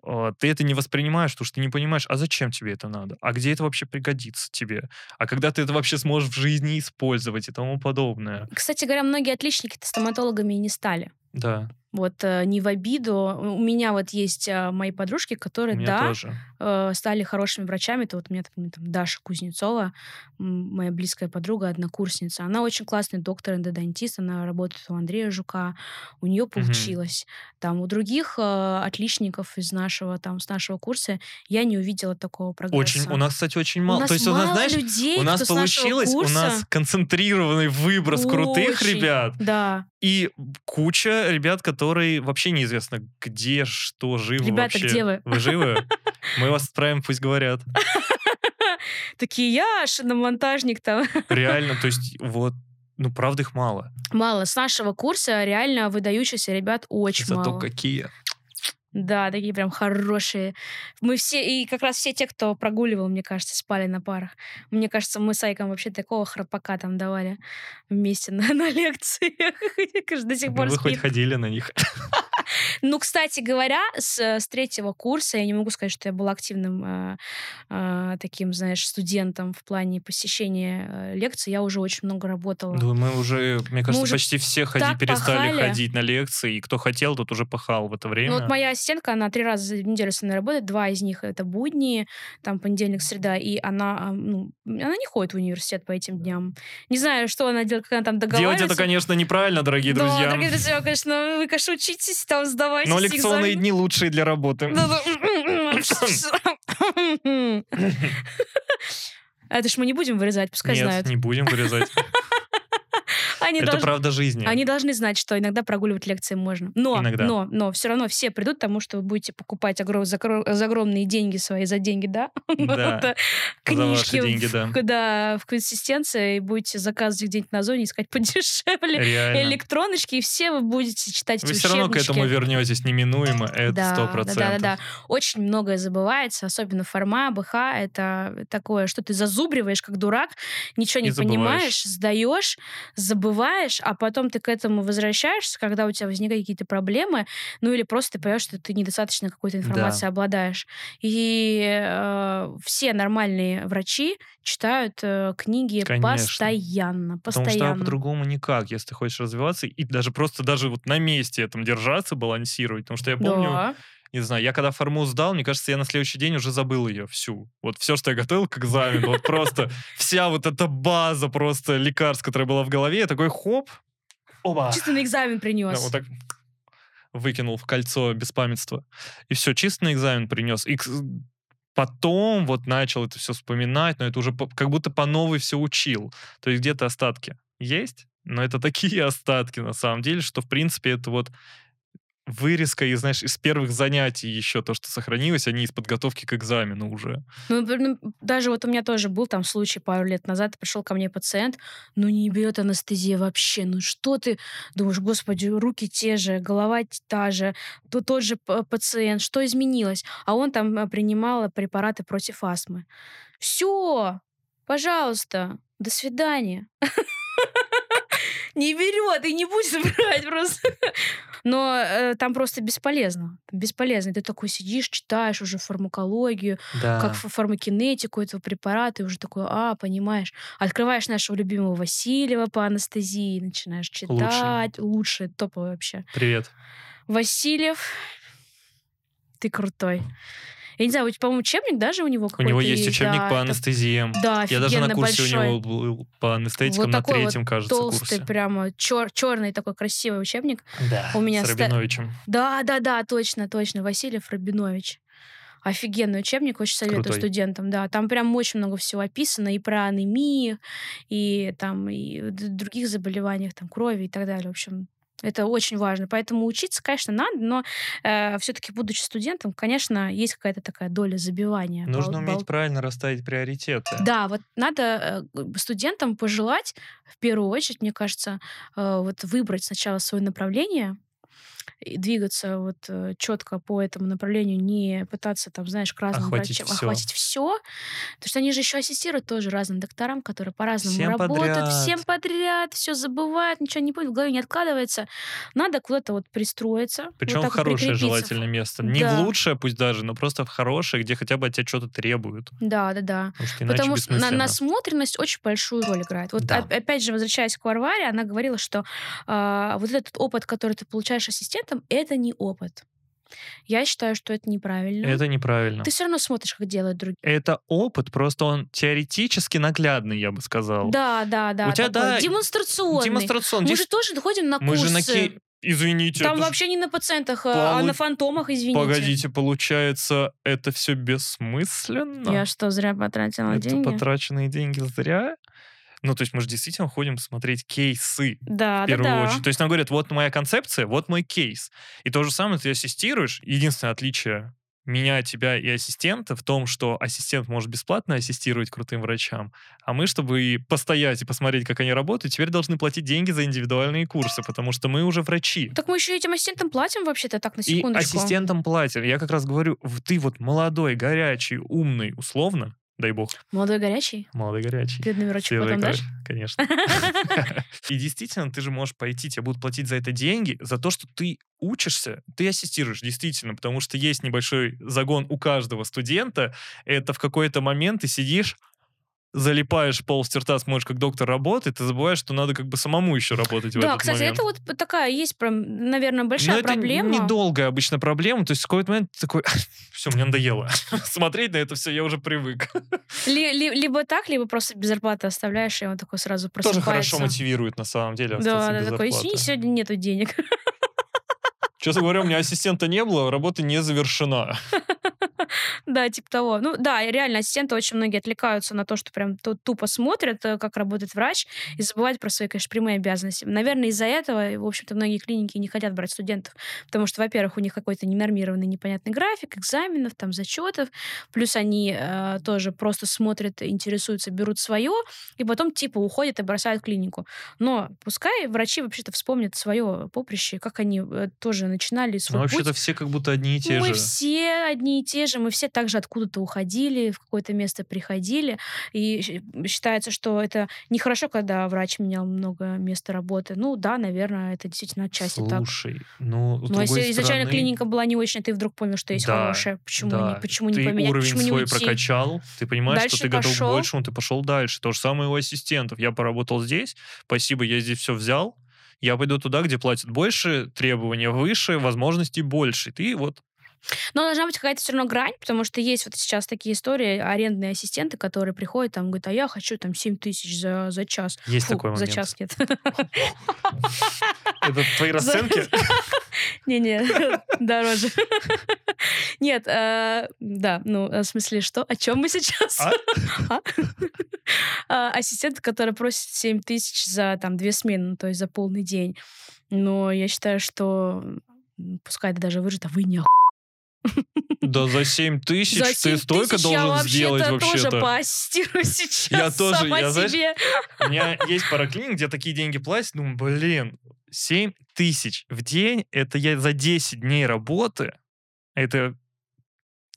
ты это не воспринимаешь, потому что ты не понимаешь, а зачем тебе это надо? А где это вообще пригодится тебе? А когда ты это вообще сможешь в жизни использовать и тому подобное? Кстати говоря, многие отличники-то стоматологами и не стали. Да, Вот э, не в обиду. У меня вот есть э, мои подружки, у которые, да, тоже. э, стали хорошими врачами. Это вот у меня там, там Даша Кузнецова, моя близкая подруга, однокурсница. Она очень классный доктор эндодонтист, она работает у Андрея Жука. У нее получилось. Там у других отличников из нашего там с нашего курса я не увидела такого прогресса. Очень, у нас, кстати, очень У мало. нас То есть, у нас, мало знаешь, людей, у нас получилось, у нас курса. концентрированный выброс крутых Очень. ребят Да, и куча ребят, которые вообще неизвестно где, что, живы Ребята, вообще. где вы? Вы живы? Мы вас отправим, пусть говорят. такие я шиномонтажник там. Реально, то есть вот, ну, правда их мало. Мало. С нашего курса реально выдающихся ребят очень Зато мало. какие. Да, такие прям хорошие. Мы все, и как раз все те, кто прогуливал, мне кажется, спали на парах. Мне кажется, мы с Айком вообще такого храпака там давали вместе на, на лекциях. Кажется, До сих пор Вы хоть ходили на них. Ну, кстати говоря, с, с третьего курса я не могу сказать, что я была активным э, э, таким, знаешь, студентом в плане посещения э, лекций. Я уже очень много работала. Ну, мы уже, мне кажется, уже почти все ходи, перестали пахали. ходить на лекции, и кто хотел, тот уже пахал в это время. Ну, вот моя ассистентка, она три раза в неделю со мной работает, два из них это будни, там понедельник, среда, и она, ну, она не ходит в университет по этим дням. Не знаю, что она делает, как она там Делать договаривается. это, конечно, неправильно, дорогие Да, друзья. дорогие друзья, конечно, вы, конечно, учитесь, там сдавайте Но лекционные дни лучшие для работы. Это ж мы не будем вырезать, пускай Нет, знают. не будем вырезать. Они Это должны- правда жизни. Они должны знать, что иногда прогуливать лекции можно. Но, Иногда. но, но все равно все придут к тому, что вы будете покупать огром- за, за огромные деньги свои, за деньги, да? Да, Книжки деньги, в, да. в консистенции, и будете заказывать где-нибудь на зоне, искать подешевле. Электроночки, и все вы будете читать Вы все равно к этому вернетесь неминуемо, это Да, сто да, процентов. да, да, да. Очень многое забывается, особенно форма, БХ. Это такое, что ты зазубриваешь, как дурак, ничего не понимаешь, сдаешь, забываешь, а потом ты к этому возвращаешься, когда у тебя возникают какие-то проблемы, ну или просто ты понимаешь, что ты недостаточно какой-то информацией обладаешь. И э, все нормальные врачи читают э, книги Конечно. постоянно, Потому постоянно. что по-другому никак, если ты хочешь развиваться и даже просто даже вот на месте этом держаться, балансировать. Потому что я помню, Да. Не знаю, я когда форму сдал, мне кажется, я на следующий день уже забыл ее всю. Вот все, что я готовил к экзамену, вот просто вся вот эта база просто лекарств, которая была в голове, я такой хоп, оба. Чисто на экзамен Да, принес. вот так выкинул в кольцо беспамятства. И все, чисто на экзамен принес. И потом вот начал это все вспоминать, но это уже по- как будто по новой все учил. То есть где-то остатки есть, но это такие остатки на самом деле, что в принципе это вот вырезка, из, знаешь, из первых занятий еще то, что сохранилось, а из подготовки к экзамену уже. Ну, ну, даже вот у меня тоже был там случай пару лет назад, пришел ко мне пациент, ну не берет анестезия вообще, ну что ты думаешь, господи, руки те же, голова та же, то тот же пациент, что изменилось? А он там э, принимал препараты против астмы. Все, пожалуйста, до свидания. Не берет и не будет брать просто. Но э, там просто бесполезно. Бесполезно. Ты такой сидишь, читаешь уже фармакологию, Да. как фармакинетику этого препарата, и уже такой, а, понимаешь. Открываешь нашего любимого Васильева по анестезии, начинаешь читать. Лучше, топовый вообще. Привет. Васильев, ты крутой. Я не знаю, по-моему, учебник даже у него У какой-то него есть учебник да, по анестезиям. Да, Я даже на курсе большой. у него был по анестетикам Вот на такой вот третьем, кажется, толстый, курсе. прямо черный такой красивый учебник. Да, у меня с ста- Рабиновичем. Да, да, да, точно, точно. Васильев Рабинович. Офигенный учебник, очень советую Крутой. студентам. Да, там прям очень много всего описано и про анемию, и там и других заболеваниях, там крови и так далее. В общем, это очень важно. Поэтому учиться, конечно, надо, но все-таки, будучи студентом, конечно, есть какая-то такая доля забивания. Нужно Бол- уметь правильно расставить приоритеты. Да, вот надо э, студентам пожелать, в первую очередь, мне кажется, э, вот выбрать сначала свое направление и двигаться вот четко по этому направлению, не пытаться там, знаешь, к разным Охватить врачам всё. охватить все, потому что они же еще ассистируют тоже разным докторам, которые по-разному Всем работают, подряд. всем подряд, все забывают, ничего не помнят, в голове не откладывается. Надо куда-то вот пристроиться. вот Причем вот хорошее прикрепиться. желательно место. Не Да. в лучшее пусть даже, но просто в хорошее, где хотя бы от тебя что-то требуют. Да, да, да. Потому что Потому что на- насмотренность очень большую роль играет. Вот Да. оп- опять же, возвращаясь к Варваре, она говорила, что а, вот этот опыт, который ты получаешь ассистентом, это не опыт. Я считаю, что это неправильно. Это неправильно. Ты все равно смотришь, как делают другие. Это опыт, просто он теоретически наглядный, я бы сказал. Да, да, да. У тебя, такой да, демонстрационный. Демонстрационный. Мы Здесь же тоже ходим на Мы курсы. же на ке... Извините, Там это ж- вообще не на пациентах, а Полу- на фантомах, извините. Погодите, получается, это все бессмысленно? Я что, зря потратила это деньги? потраченные деньги зря? Ну, то есть мы же действительно ходим смотреть кейсы Да, в первую да, да. очередь. То есть нам говорят, вот моя концепция, вот мой кейс. И то же самое ты ассистируешь. Единственное отличие меня, тебя и ассистента в том, что ассистент может бесплатно ассистировать крутым врачам, а мы, чтобы и постоять и посмотреть, как они работают, теперь должны платить деньги за индивидуальные курсы, потому что мы уже врачи. Так мы еще этим ассистентам платим вообще-то так, на И секундочку. ассистентам платят. Я как раз говорю, ты вот молодой, горячий, умный, условно, дай бог, Молодой горячий. молодой, горячий. Ты номерочек Свежий потом дашь? Конечно. И действительно, ты же можешь пойти, тебе будут платить за это деньги, за то, что ты учишься, ты ассистируешь, действительно, потому что есть небольшой загон у каждого студента. Это в какой-то момент ты сидишь, залипаешь полстер рта, смотришь, как доктор работает, и забываешь, что надо как бы самому еще работать в Да, этот кстати, момент. это вот такая есть, прям, наверное, большая Но это проблема. недолгая обычно проблема. То есть в какой-то момент ты такой, все, мне надоело. Смотреть на это все, я уже привык. Ли- ли- либо так, либо просто без зарплаты оставляешь, и он такой сразу Тоже просыпается. хорошо мотивирует на самом деле Да, да, такой, извини, сегодня нету денег. Честно говоря, у меня ассистента не было, работа не завершена. Да, типа того. Ну да, реально ассистенты очень многие отвлекаются на то, что прям ту- тупо смотрят, э, как работает врач, и забывают про свои, конечно, прямые обязанности. Наверное, из-за этого, в общем-то, многие клиники не хотят брать студентов, потому что, во-первых, у них какой-то ненормированный непонятный график экзаменов, там, зачетов, плюс они э, тоже просто смотрят, интересуются, берут свое, и потом типа уходят и бросают клинику. Но пускай врачи вообще-то вспомнят свое поприще, как они э, тоже начинали свой Но путь. вообще-то все как будто одни и те мы же. все одни и те же, мы все также откуда-то уходили, в какое-то место приходили. И считается, что это нехорошо, когда врач менял много места работы. Ну да, наверное, это действительно отчасти так. Слушай, ну, с Но если другой изначально стороны, клиника была не очень, а ты вдруг понял, что есть Да, хорошее, почему, да, не, почему не ты поменять, уровень почему не свой уйти? прокачал, ты понимаешь, Дальше что ты готов пошел. к большему, ты пошел дальше. То же самое у ассистентов. Я поработал здесь, спасибо, я здесь все взял, я пойду туда, где платят больше, требования выше, возможностей больше. Ты вот Но должна быть какая-то все равно грань, потому что есть вот сейчас такие истории, арендные ассистенты, которые приходят, там, говорят, а я хочу там 7 тысяч за, за час. есть Фу, такой за момент. час нет. Это твои расценки? Не-не, дороже. Нет, э, да, ну, э, в смысле, что? О чем мы сейчас? А? А? А, Ассистент, который просит 7 тысяч за там две смены, то есть за полный день. Но я считаю, что пускай это даже выжит, а вы не оху- Да за 7 тысяч За ты 7 столько тысяч я должен сделать вообще-то тоже вообще-то. поассистирую сейчас Я тоже, сама я, знаешь, себе. У меня есть пара клиник, где такие деньги платят. Думаю, блин, 7 тысяч в день, это я за 10 дней работы, это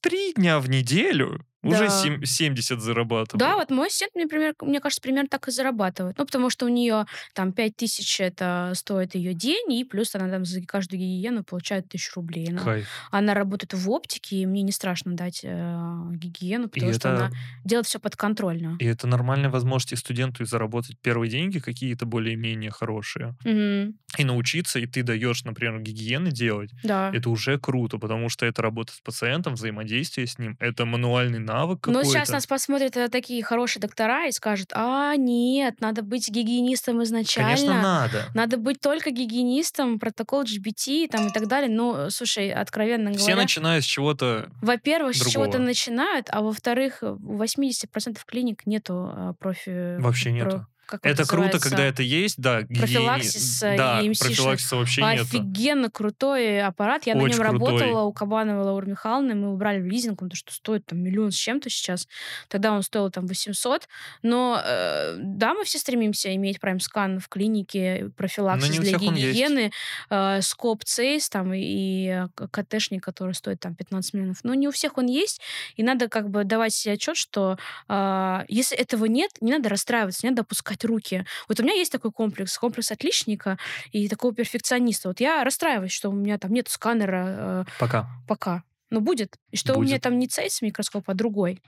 3 дня в неделю, уже Да. сем- 70 зарабатываю. Да, вот мой ассистент, например, мне кажется, примерно так и зарабатывает. Ну, потому что у нее там 5 тысяч это стоит ее день, и плюс она там за каждую гигиену получает тысячу рублей. Она, Кайф. она работает в оптике, и мне не страшно дать э, гигиену, И потому что это, она делает все подконтрольно. и это нормальная возможность и студенту и заработать первые деньги какие-то более-менее хорошие. Мгм. и научиться, и ты даешь, например, гигиены делать, Да. это уже круто, потому что это работа с пациентом, взаимодействие с ним, это мануальный навык Но какой-то. сейчас нас посмотрят э, такие хорошие доктора и скажут, а, нет, надо быть гигиенистом изначально. Конечно, надо. Надо быть только гигиенистом, протокол GBT там, и так далее. Ну, слушай, откровенно Все говоря, начинают с чего-то во-первых, с чего-то другого. начинают, а во-вторых, у 80% клиник нету а, профи... Вообще нету. Как Это круто, когда это есть, да. гигиени- Профилаксиса Да, и МСИшных. профилаксиса вообще нету. Офигенно крутой аппарат. Я на Очень нем крутой. работала у Кабановой Лауры Михайловны. Мы убрали в лизинг, потому что стоит там миллион с чем-то сейчас. Тогда он стоил там 800. Но э, да, мы все стремимся иметь прайм-скан в клинике, профилаксис не у для гигиены, э, скоп цейс там и э, КТшник, который стоит там 15 миллионов. Но не у всех он есть. И надо как бы давать себе отчет, что а, если этого нет, не надо расстраиваться, не надо опускать руки. Вот у меня есть такой комплекс, комплекс отличника и такого перфекциониста. Вот я расстраиваюсь, что у меня там нет сканера э, Пока. пока. Но будет. И что у меня Будет. там не цейс микроскоп, а другой.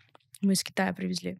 Мы из Китая привезли.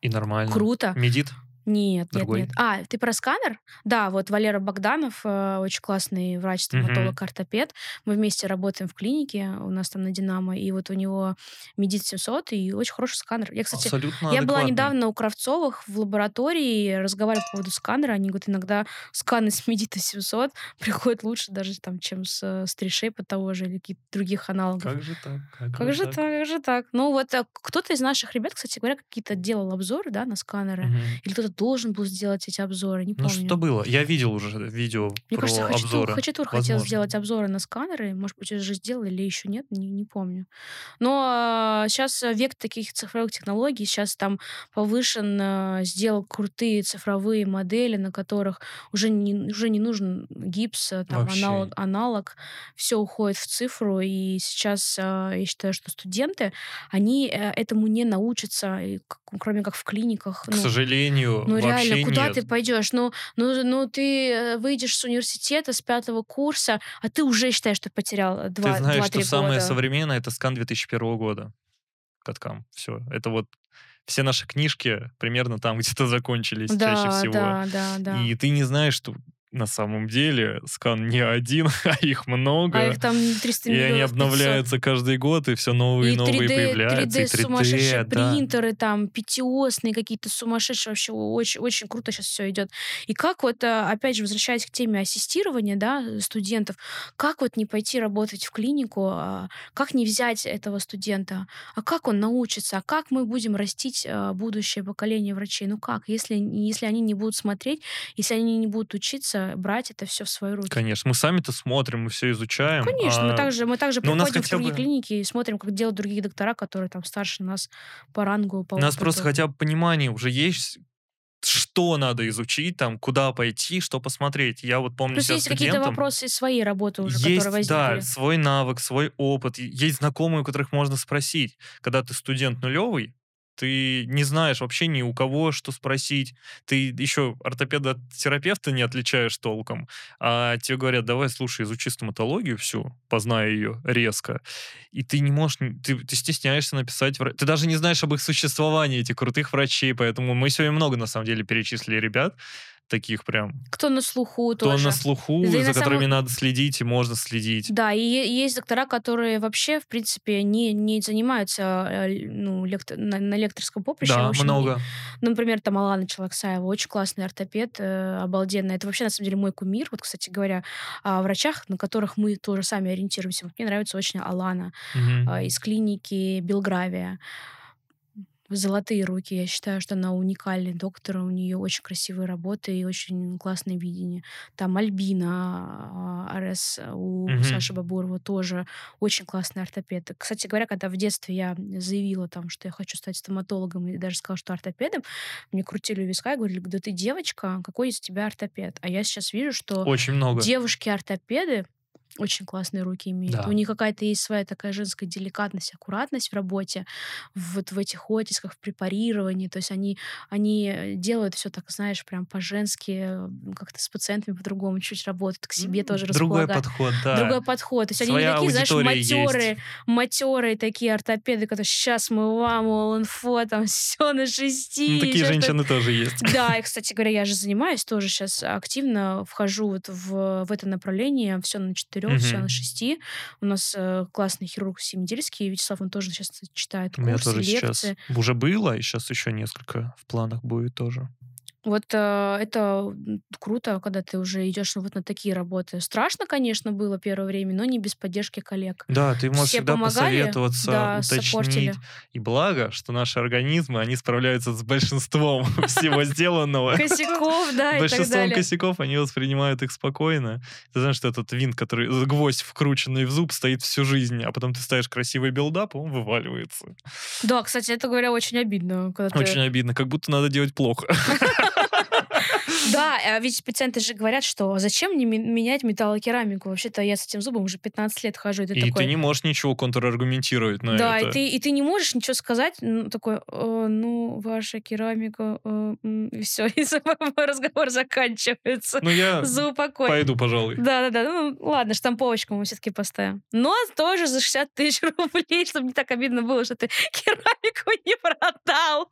И нормально. Круто. Medit? Нет, Другой? нет, нет. А, ты про сканер? Да, вот Валера Богданов, э, очень классный врач, стоматолог, ортопед. Мы вместе работаем в клинике, у нас там на Динамо, и вот у него Medit 700, и очень хороший сканер. Я, кстати, Абсолютно я была адекватный. недавно у Кравцовых в лаборатории, разговаривала по поводу сканера. Они говорят, иногда сканы с Medit а 700 приходят лучше даже, там, чем с, э, с 3Shape а того же или каких-то других аналогов. Как же так? Как, Как же так, как же так? Ну вот а, кто-то из наших ребят, кстати говоря, какие-то делал обзоры, да, на сканеры. Мгм. Или кто-то должен был сделать эти обзоры, не Ну помню. что было? Я видел уже видео Мне про кажется, Хачатур, обзоры. Хачатур хотел сделать обзоры на сканеры. Может быть, уже сделали или еще нет, не, не помню. Но сейчас век таких цифровых технологий. Сейчас там повышен, э, сделал крутые цифровые модели, на которых уже не, уже не нужен гипс, э, там, Вообще. аналог, аналог. Все уходит в цифру. И сейчас э, я считаю, что студенты, они э, этому не научатся, и кроме как в клиниках. К сожалению, Ну вообще реально, куда нет. ты пойдешь? Ну, ну, ну ты э, выйдешь с университета с пятого курса, а ты уже считаешь, что потерял э, два, Ты знаешь, два-три что самое года. современное это скан 2001 года. Каткам. Все. Это вот все наши книжки примерно там где-то закончились Да, чаще всего. да, да, да. И ты не знаешь, что на самом деле скан не один, а их много. А их там 300 и миллионов. они 500. обновляются каждый год, и все новые И и новые 3D, появляются. 3D, и 3D, сумасшедшие да. принтеры, там, пятиосные какие-то сумасшедшие, вообще очень, очень круто сейчас все идет. И как вот, э, опять же, возвращаясь к теме ассистирования, да, студентов, как вот не пойти работать в клинику, а, как не взять этого студента, а как он научится, а как мы будем растить а, будущее поколение врачей, ну как, если, если они не будут смотреть, если они не будут учиться, брать это все в свои руки. Конечно, мы сами-то смотрим, мы все изучаем. Конечно, мы а также, мы также у нас приходим в другие бы- клиники и смотрим, как делают другие доктора, которые там старше нас по рангу, по У нас опыту. просто хотя бы понимание уже есть, что надо изучить, там, куда пойти, что посмотреть. Я вот помню Плюс есть какие-то вопросы из своей работы уже, есть, которые да, возникли. свой навык, свой опыт. Есть знакомые, у которых можно спросить. Когда ты студент нулевый, ты не знаешь вообще ни у кого, что спросить. Ты еще ортопеда от терапевта не отличаешь толком. А тебе говорят, давай, слушай, изучи стоматологию всю, познай ее резко. И ты не можешь, ты, ты стесняешься написать. Ты даже не знаешь об их существовании, этих крутых врачей. Поэтому мы сегодня много, на самом деле, перечислили ребят, таких прям, Кто на слуху кто тоже. на слуху, Да за на самом- которыми надо следить и можно следить. Да, и есть доктора, которые вообще, в принципе, не, не занимаются э, ну, лектор- на, на лекторском поприще. Да, общем, много. Ну, например, там Алана Челаксаева, очень классный ортопед, э, обалденный. Это вообще, на самом деле, мой кумир. Вот, кстати говоря, о врачах, на которых мы тоже сами ориентируемся. Вот мне нравится очень Алана Мгм. а, из клиники Белгравия. Золотые руки. Я считаю, что она уникальный доктор. У нее очень красивые работы и очень классное видение. Там Альбина а, Арес у Мгм. Саши Бабурова тоже очень классный ортопед. Кстати говоря, когда в детстве я заявила там, что я хочу стать стоматологом и даже сказала, что ортопедом, мне крутили у виска и говорили, да ты девочка, какой из тебя ортопед? А я сейчас вижу, что Очень много. девушки-ортопеды очень классные руки имеют. Да. У них какая-то есть своя такая женская деликатность, аккуратность в работе, вот в этих оттисках, в препарировании. То есть они, они э, делают все так, знаешь, прям по-женски, как-то с пациентами по-другому чуть работают, к себе тоже Другой располагают. подход, да. Другой подход. То есть они не Своя такие, знаешь, аудитория есть. матерые, матерые такие ортопеды, которые сейчас мы вам, all info, там все на шести. Ну, такие щас так». женщины тоже есть. Да, и, кстати говоря, я же занимаюсь тоже сейчас активно, вхожу вот в, в это направление, все на четырех, все Мгм. на шести. У нас э, классный хирург Семидельский, Вячеслав, он тоже сейчас читает У меня курсы, тоже лекции. сейчас уже было, и сейчас еще несколько в планах будет тоже. Вот э, это круто, когда ты уже идешь вот на такие работы. Страшно, конечно, было первое время, но не без поддержки коллег. Да, ты можешь Все всегда помогали, посоветоваться, да, саппортили. уточнить. И благо, что наши организмы, они справляются с большинством всего сделанного. Косяков, да, и Большинством косяков они воспринимают их спокойно. Ты знаешь, что этот винт, который гвоздь вкрученный в зуб, стоит всю жизнь, а потом ты ставишь красивый build-up, он вываливается. Да, кстати, это говоря очень обидно, Очень обидно, как будто надо делать плохо. Да, а ведь пациенты же говорят, что зачем мне менять металлокерамику? Вообще-то я с этим зубом уже 15 лет хожу. И ты И такой, ты не можешь ничего контраргументировать на да, это. и ты, и ты не можешь ничего сказать, ну, такой, «Э, ну, ваша керамика, э, м», и все, и разговор заканчивается. Ну, я За упокой. пойду, пожалуй. Да-да-да, ну ладно, штамповочку мы все-таки поставим. Но тоже за 60 тысяч рублей, чтобы не так обидно было, что ты керамику не продал.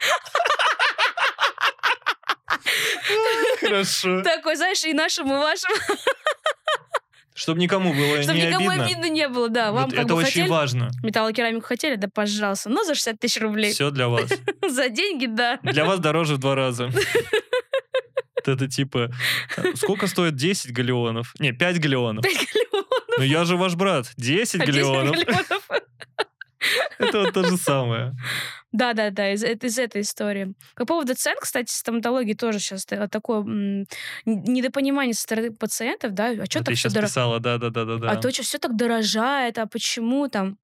Хорошо. Такой, знаешь, и нашим, и вашим, Чтобы никому было чтобы не никому обидно. обидно не было, да. Вам Вот как это бы очень хотели важно. металлокерамику хотели, да, пожалуйста. Но за 60 тысяч рублей. Все для вас. За деньги, да. Для вас дороже в два раза. Это типа... Сколько стоит 10 галеонов? Не, 5 галеонов. 5 миллионов. Ну я же ваш брат. 10 а 10 галеонов. миллионов. Это вот то же самое. Да, да, да, из, из этой истории. По поводу цен, кстати, стоматологии тоже сейчас такое недопонимание со стороны пациентов, да, а что А так Ты сейчас дорого? писала, да-да-да-да. А то, что все так дорожает, а почему там?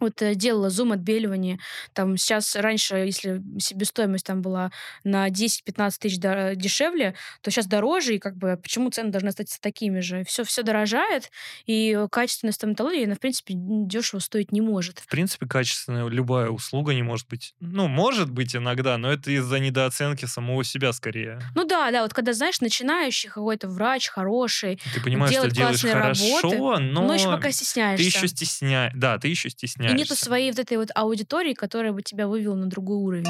Вот э, делала зум отбеливание. Там сейчас раньше, если себестоимость там была на 10-15 тысяч дешевле, то сейчас дороже, и как бы почему цены должны остаться такими же? Все, все дорожает, и качественная стоматология, она, в принципе, дешево стоить не может. В принципе, качественная любая услуга не может быть... Ну, может быть иногда, но это из-за недооценки самого себя скорее. Ну да, да, вот когда, знаешь, начинающий какой-то врач хороший, Ты понимаешь, что Делать делаешь хорошо, работы, но... но еще пока Ты стесняешься. еще стесняешь. Да, ты еще стесняешься. И нету своей вот этой вот аудитории, которая бы тебя вывела на другой уровень.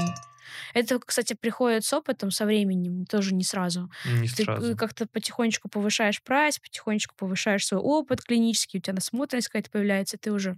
Это, кстати, приходит с опытом, со временем, тоже не сразу. Не Ты сразу. как-то потихонечку повышаешь прайс, потихонечку повышаешь свой опыт клинический, у тебя насмотренность какая-то появляется, и ты уже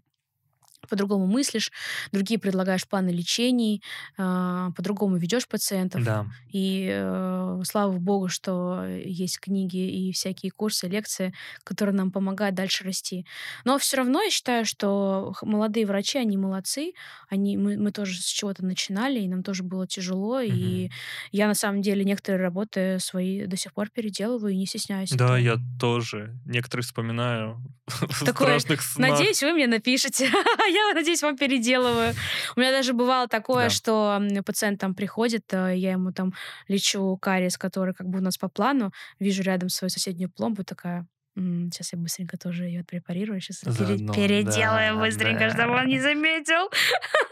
по-другому мыслишь, другие предлагаешь планы лечений, а, по-другому ведешь пациентов. Да. И э, слава богу, что есть книги и всякие курсы, лекции, которые нам помогают дальше расти. Но все равно я считаю, что молодые врачи, они молодцы. Они, мы, мы тоже с чего-то начинали, и нам тоже было тяжело. И Мгм. я на самом деле некоторые работы свои до сих пор переделываю и не стесняюсь. Да, этого. я тоже. Некоторые вспоминаю Такое, страшных снах. Надеюсь, вы мне напишете. Я, надеюсь, вам переделываю. У меня даже бывало такое, Да. что пациент там приходит, э, я ему там лечу кариес, который как бы у нас по плану, вижу рядом свою соседнюю пломбу, такая, сейчас я быстренько тоже ее препарирую, сейчас Заодно, переделаю да, быстренько, да. чтобы он не заметил.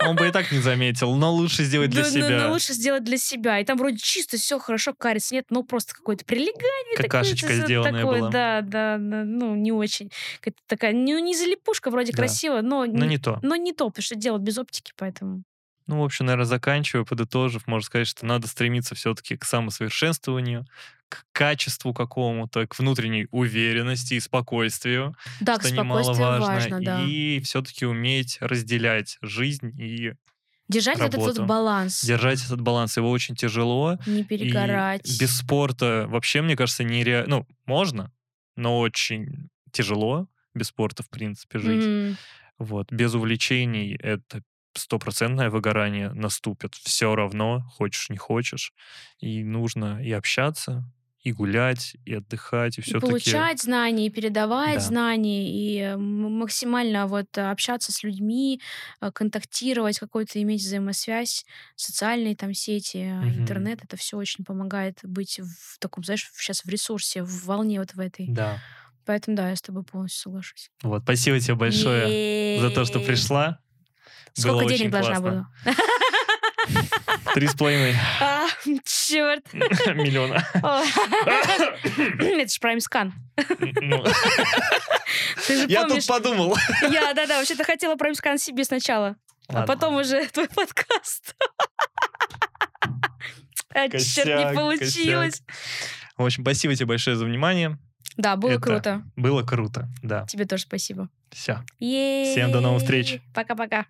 Он бы и так не заметил, но лучше сделать для Да, себя. ну, лучше сделать для себя. И там вроде чисто все хорошо, кариес нет, но просто какое-то прилегание. такое, Какашечка всё сделанная такое, была. Да, да, ну, не очень. Какая-то такая, ну, не залипушка, вроде Да. красиво, но, Но не- не то. но не то, потому что дело без оптики, поэтому... Ну, в общем, наверное, заканчивая, подытожив, можно сказать, что надо стремиться все-таки к самосовершенствованию, к качеству какому-то, к внутренней уверенности и спокойствию, Да, что немаловажно, важно, да. и все-таки уметь разделять жизнь и Держать вот этот вот работу. баланс, держать этот баланс. Его очень тяжело. не И перегорать. без спорта вообще, мне кажется, нереально. Ну, можно, но очень тяжело без спорта, в принципе, жить. Мгм. Вот. Без увлечений это стопроцентное выгорание наступит. Все равно, хочешь, не хочешь. И нужно и общаться, и гулять, и отдыхать, и И все-таки... получать знания, и передавать Да. знания, и э, максимально вот э, общаться с людьми, э, контактировать, какой-то иметь взаимосвязь, социальные там сети, Мгм. интернет, это все очень помогает быть в таком, знаешь, сейчас в ресурсе, в волне вот в этой. Да. поэтому да, я с тобой полностью соглашусь. Вот, спасибо тебе большое за то, что Е-е-е. пришла. Было Сколько очень денег должна классно. буду? Три с половиной А, черт. миллиона. Это ж прайм-скан. Ну, Ты же Я тут подумал. я, да-да, вообще-то хотела прайм-скан себе сначала, а потом уже твой подкаст. А, черт, не получилось. В общем, спасибо тебе большое за внимание. Да, было Это- круто. Было круто, да. Тебе тоже спасибо. Все. Всем до новых встреч. Пока-пока.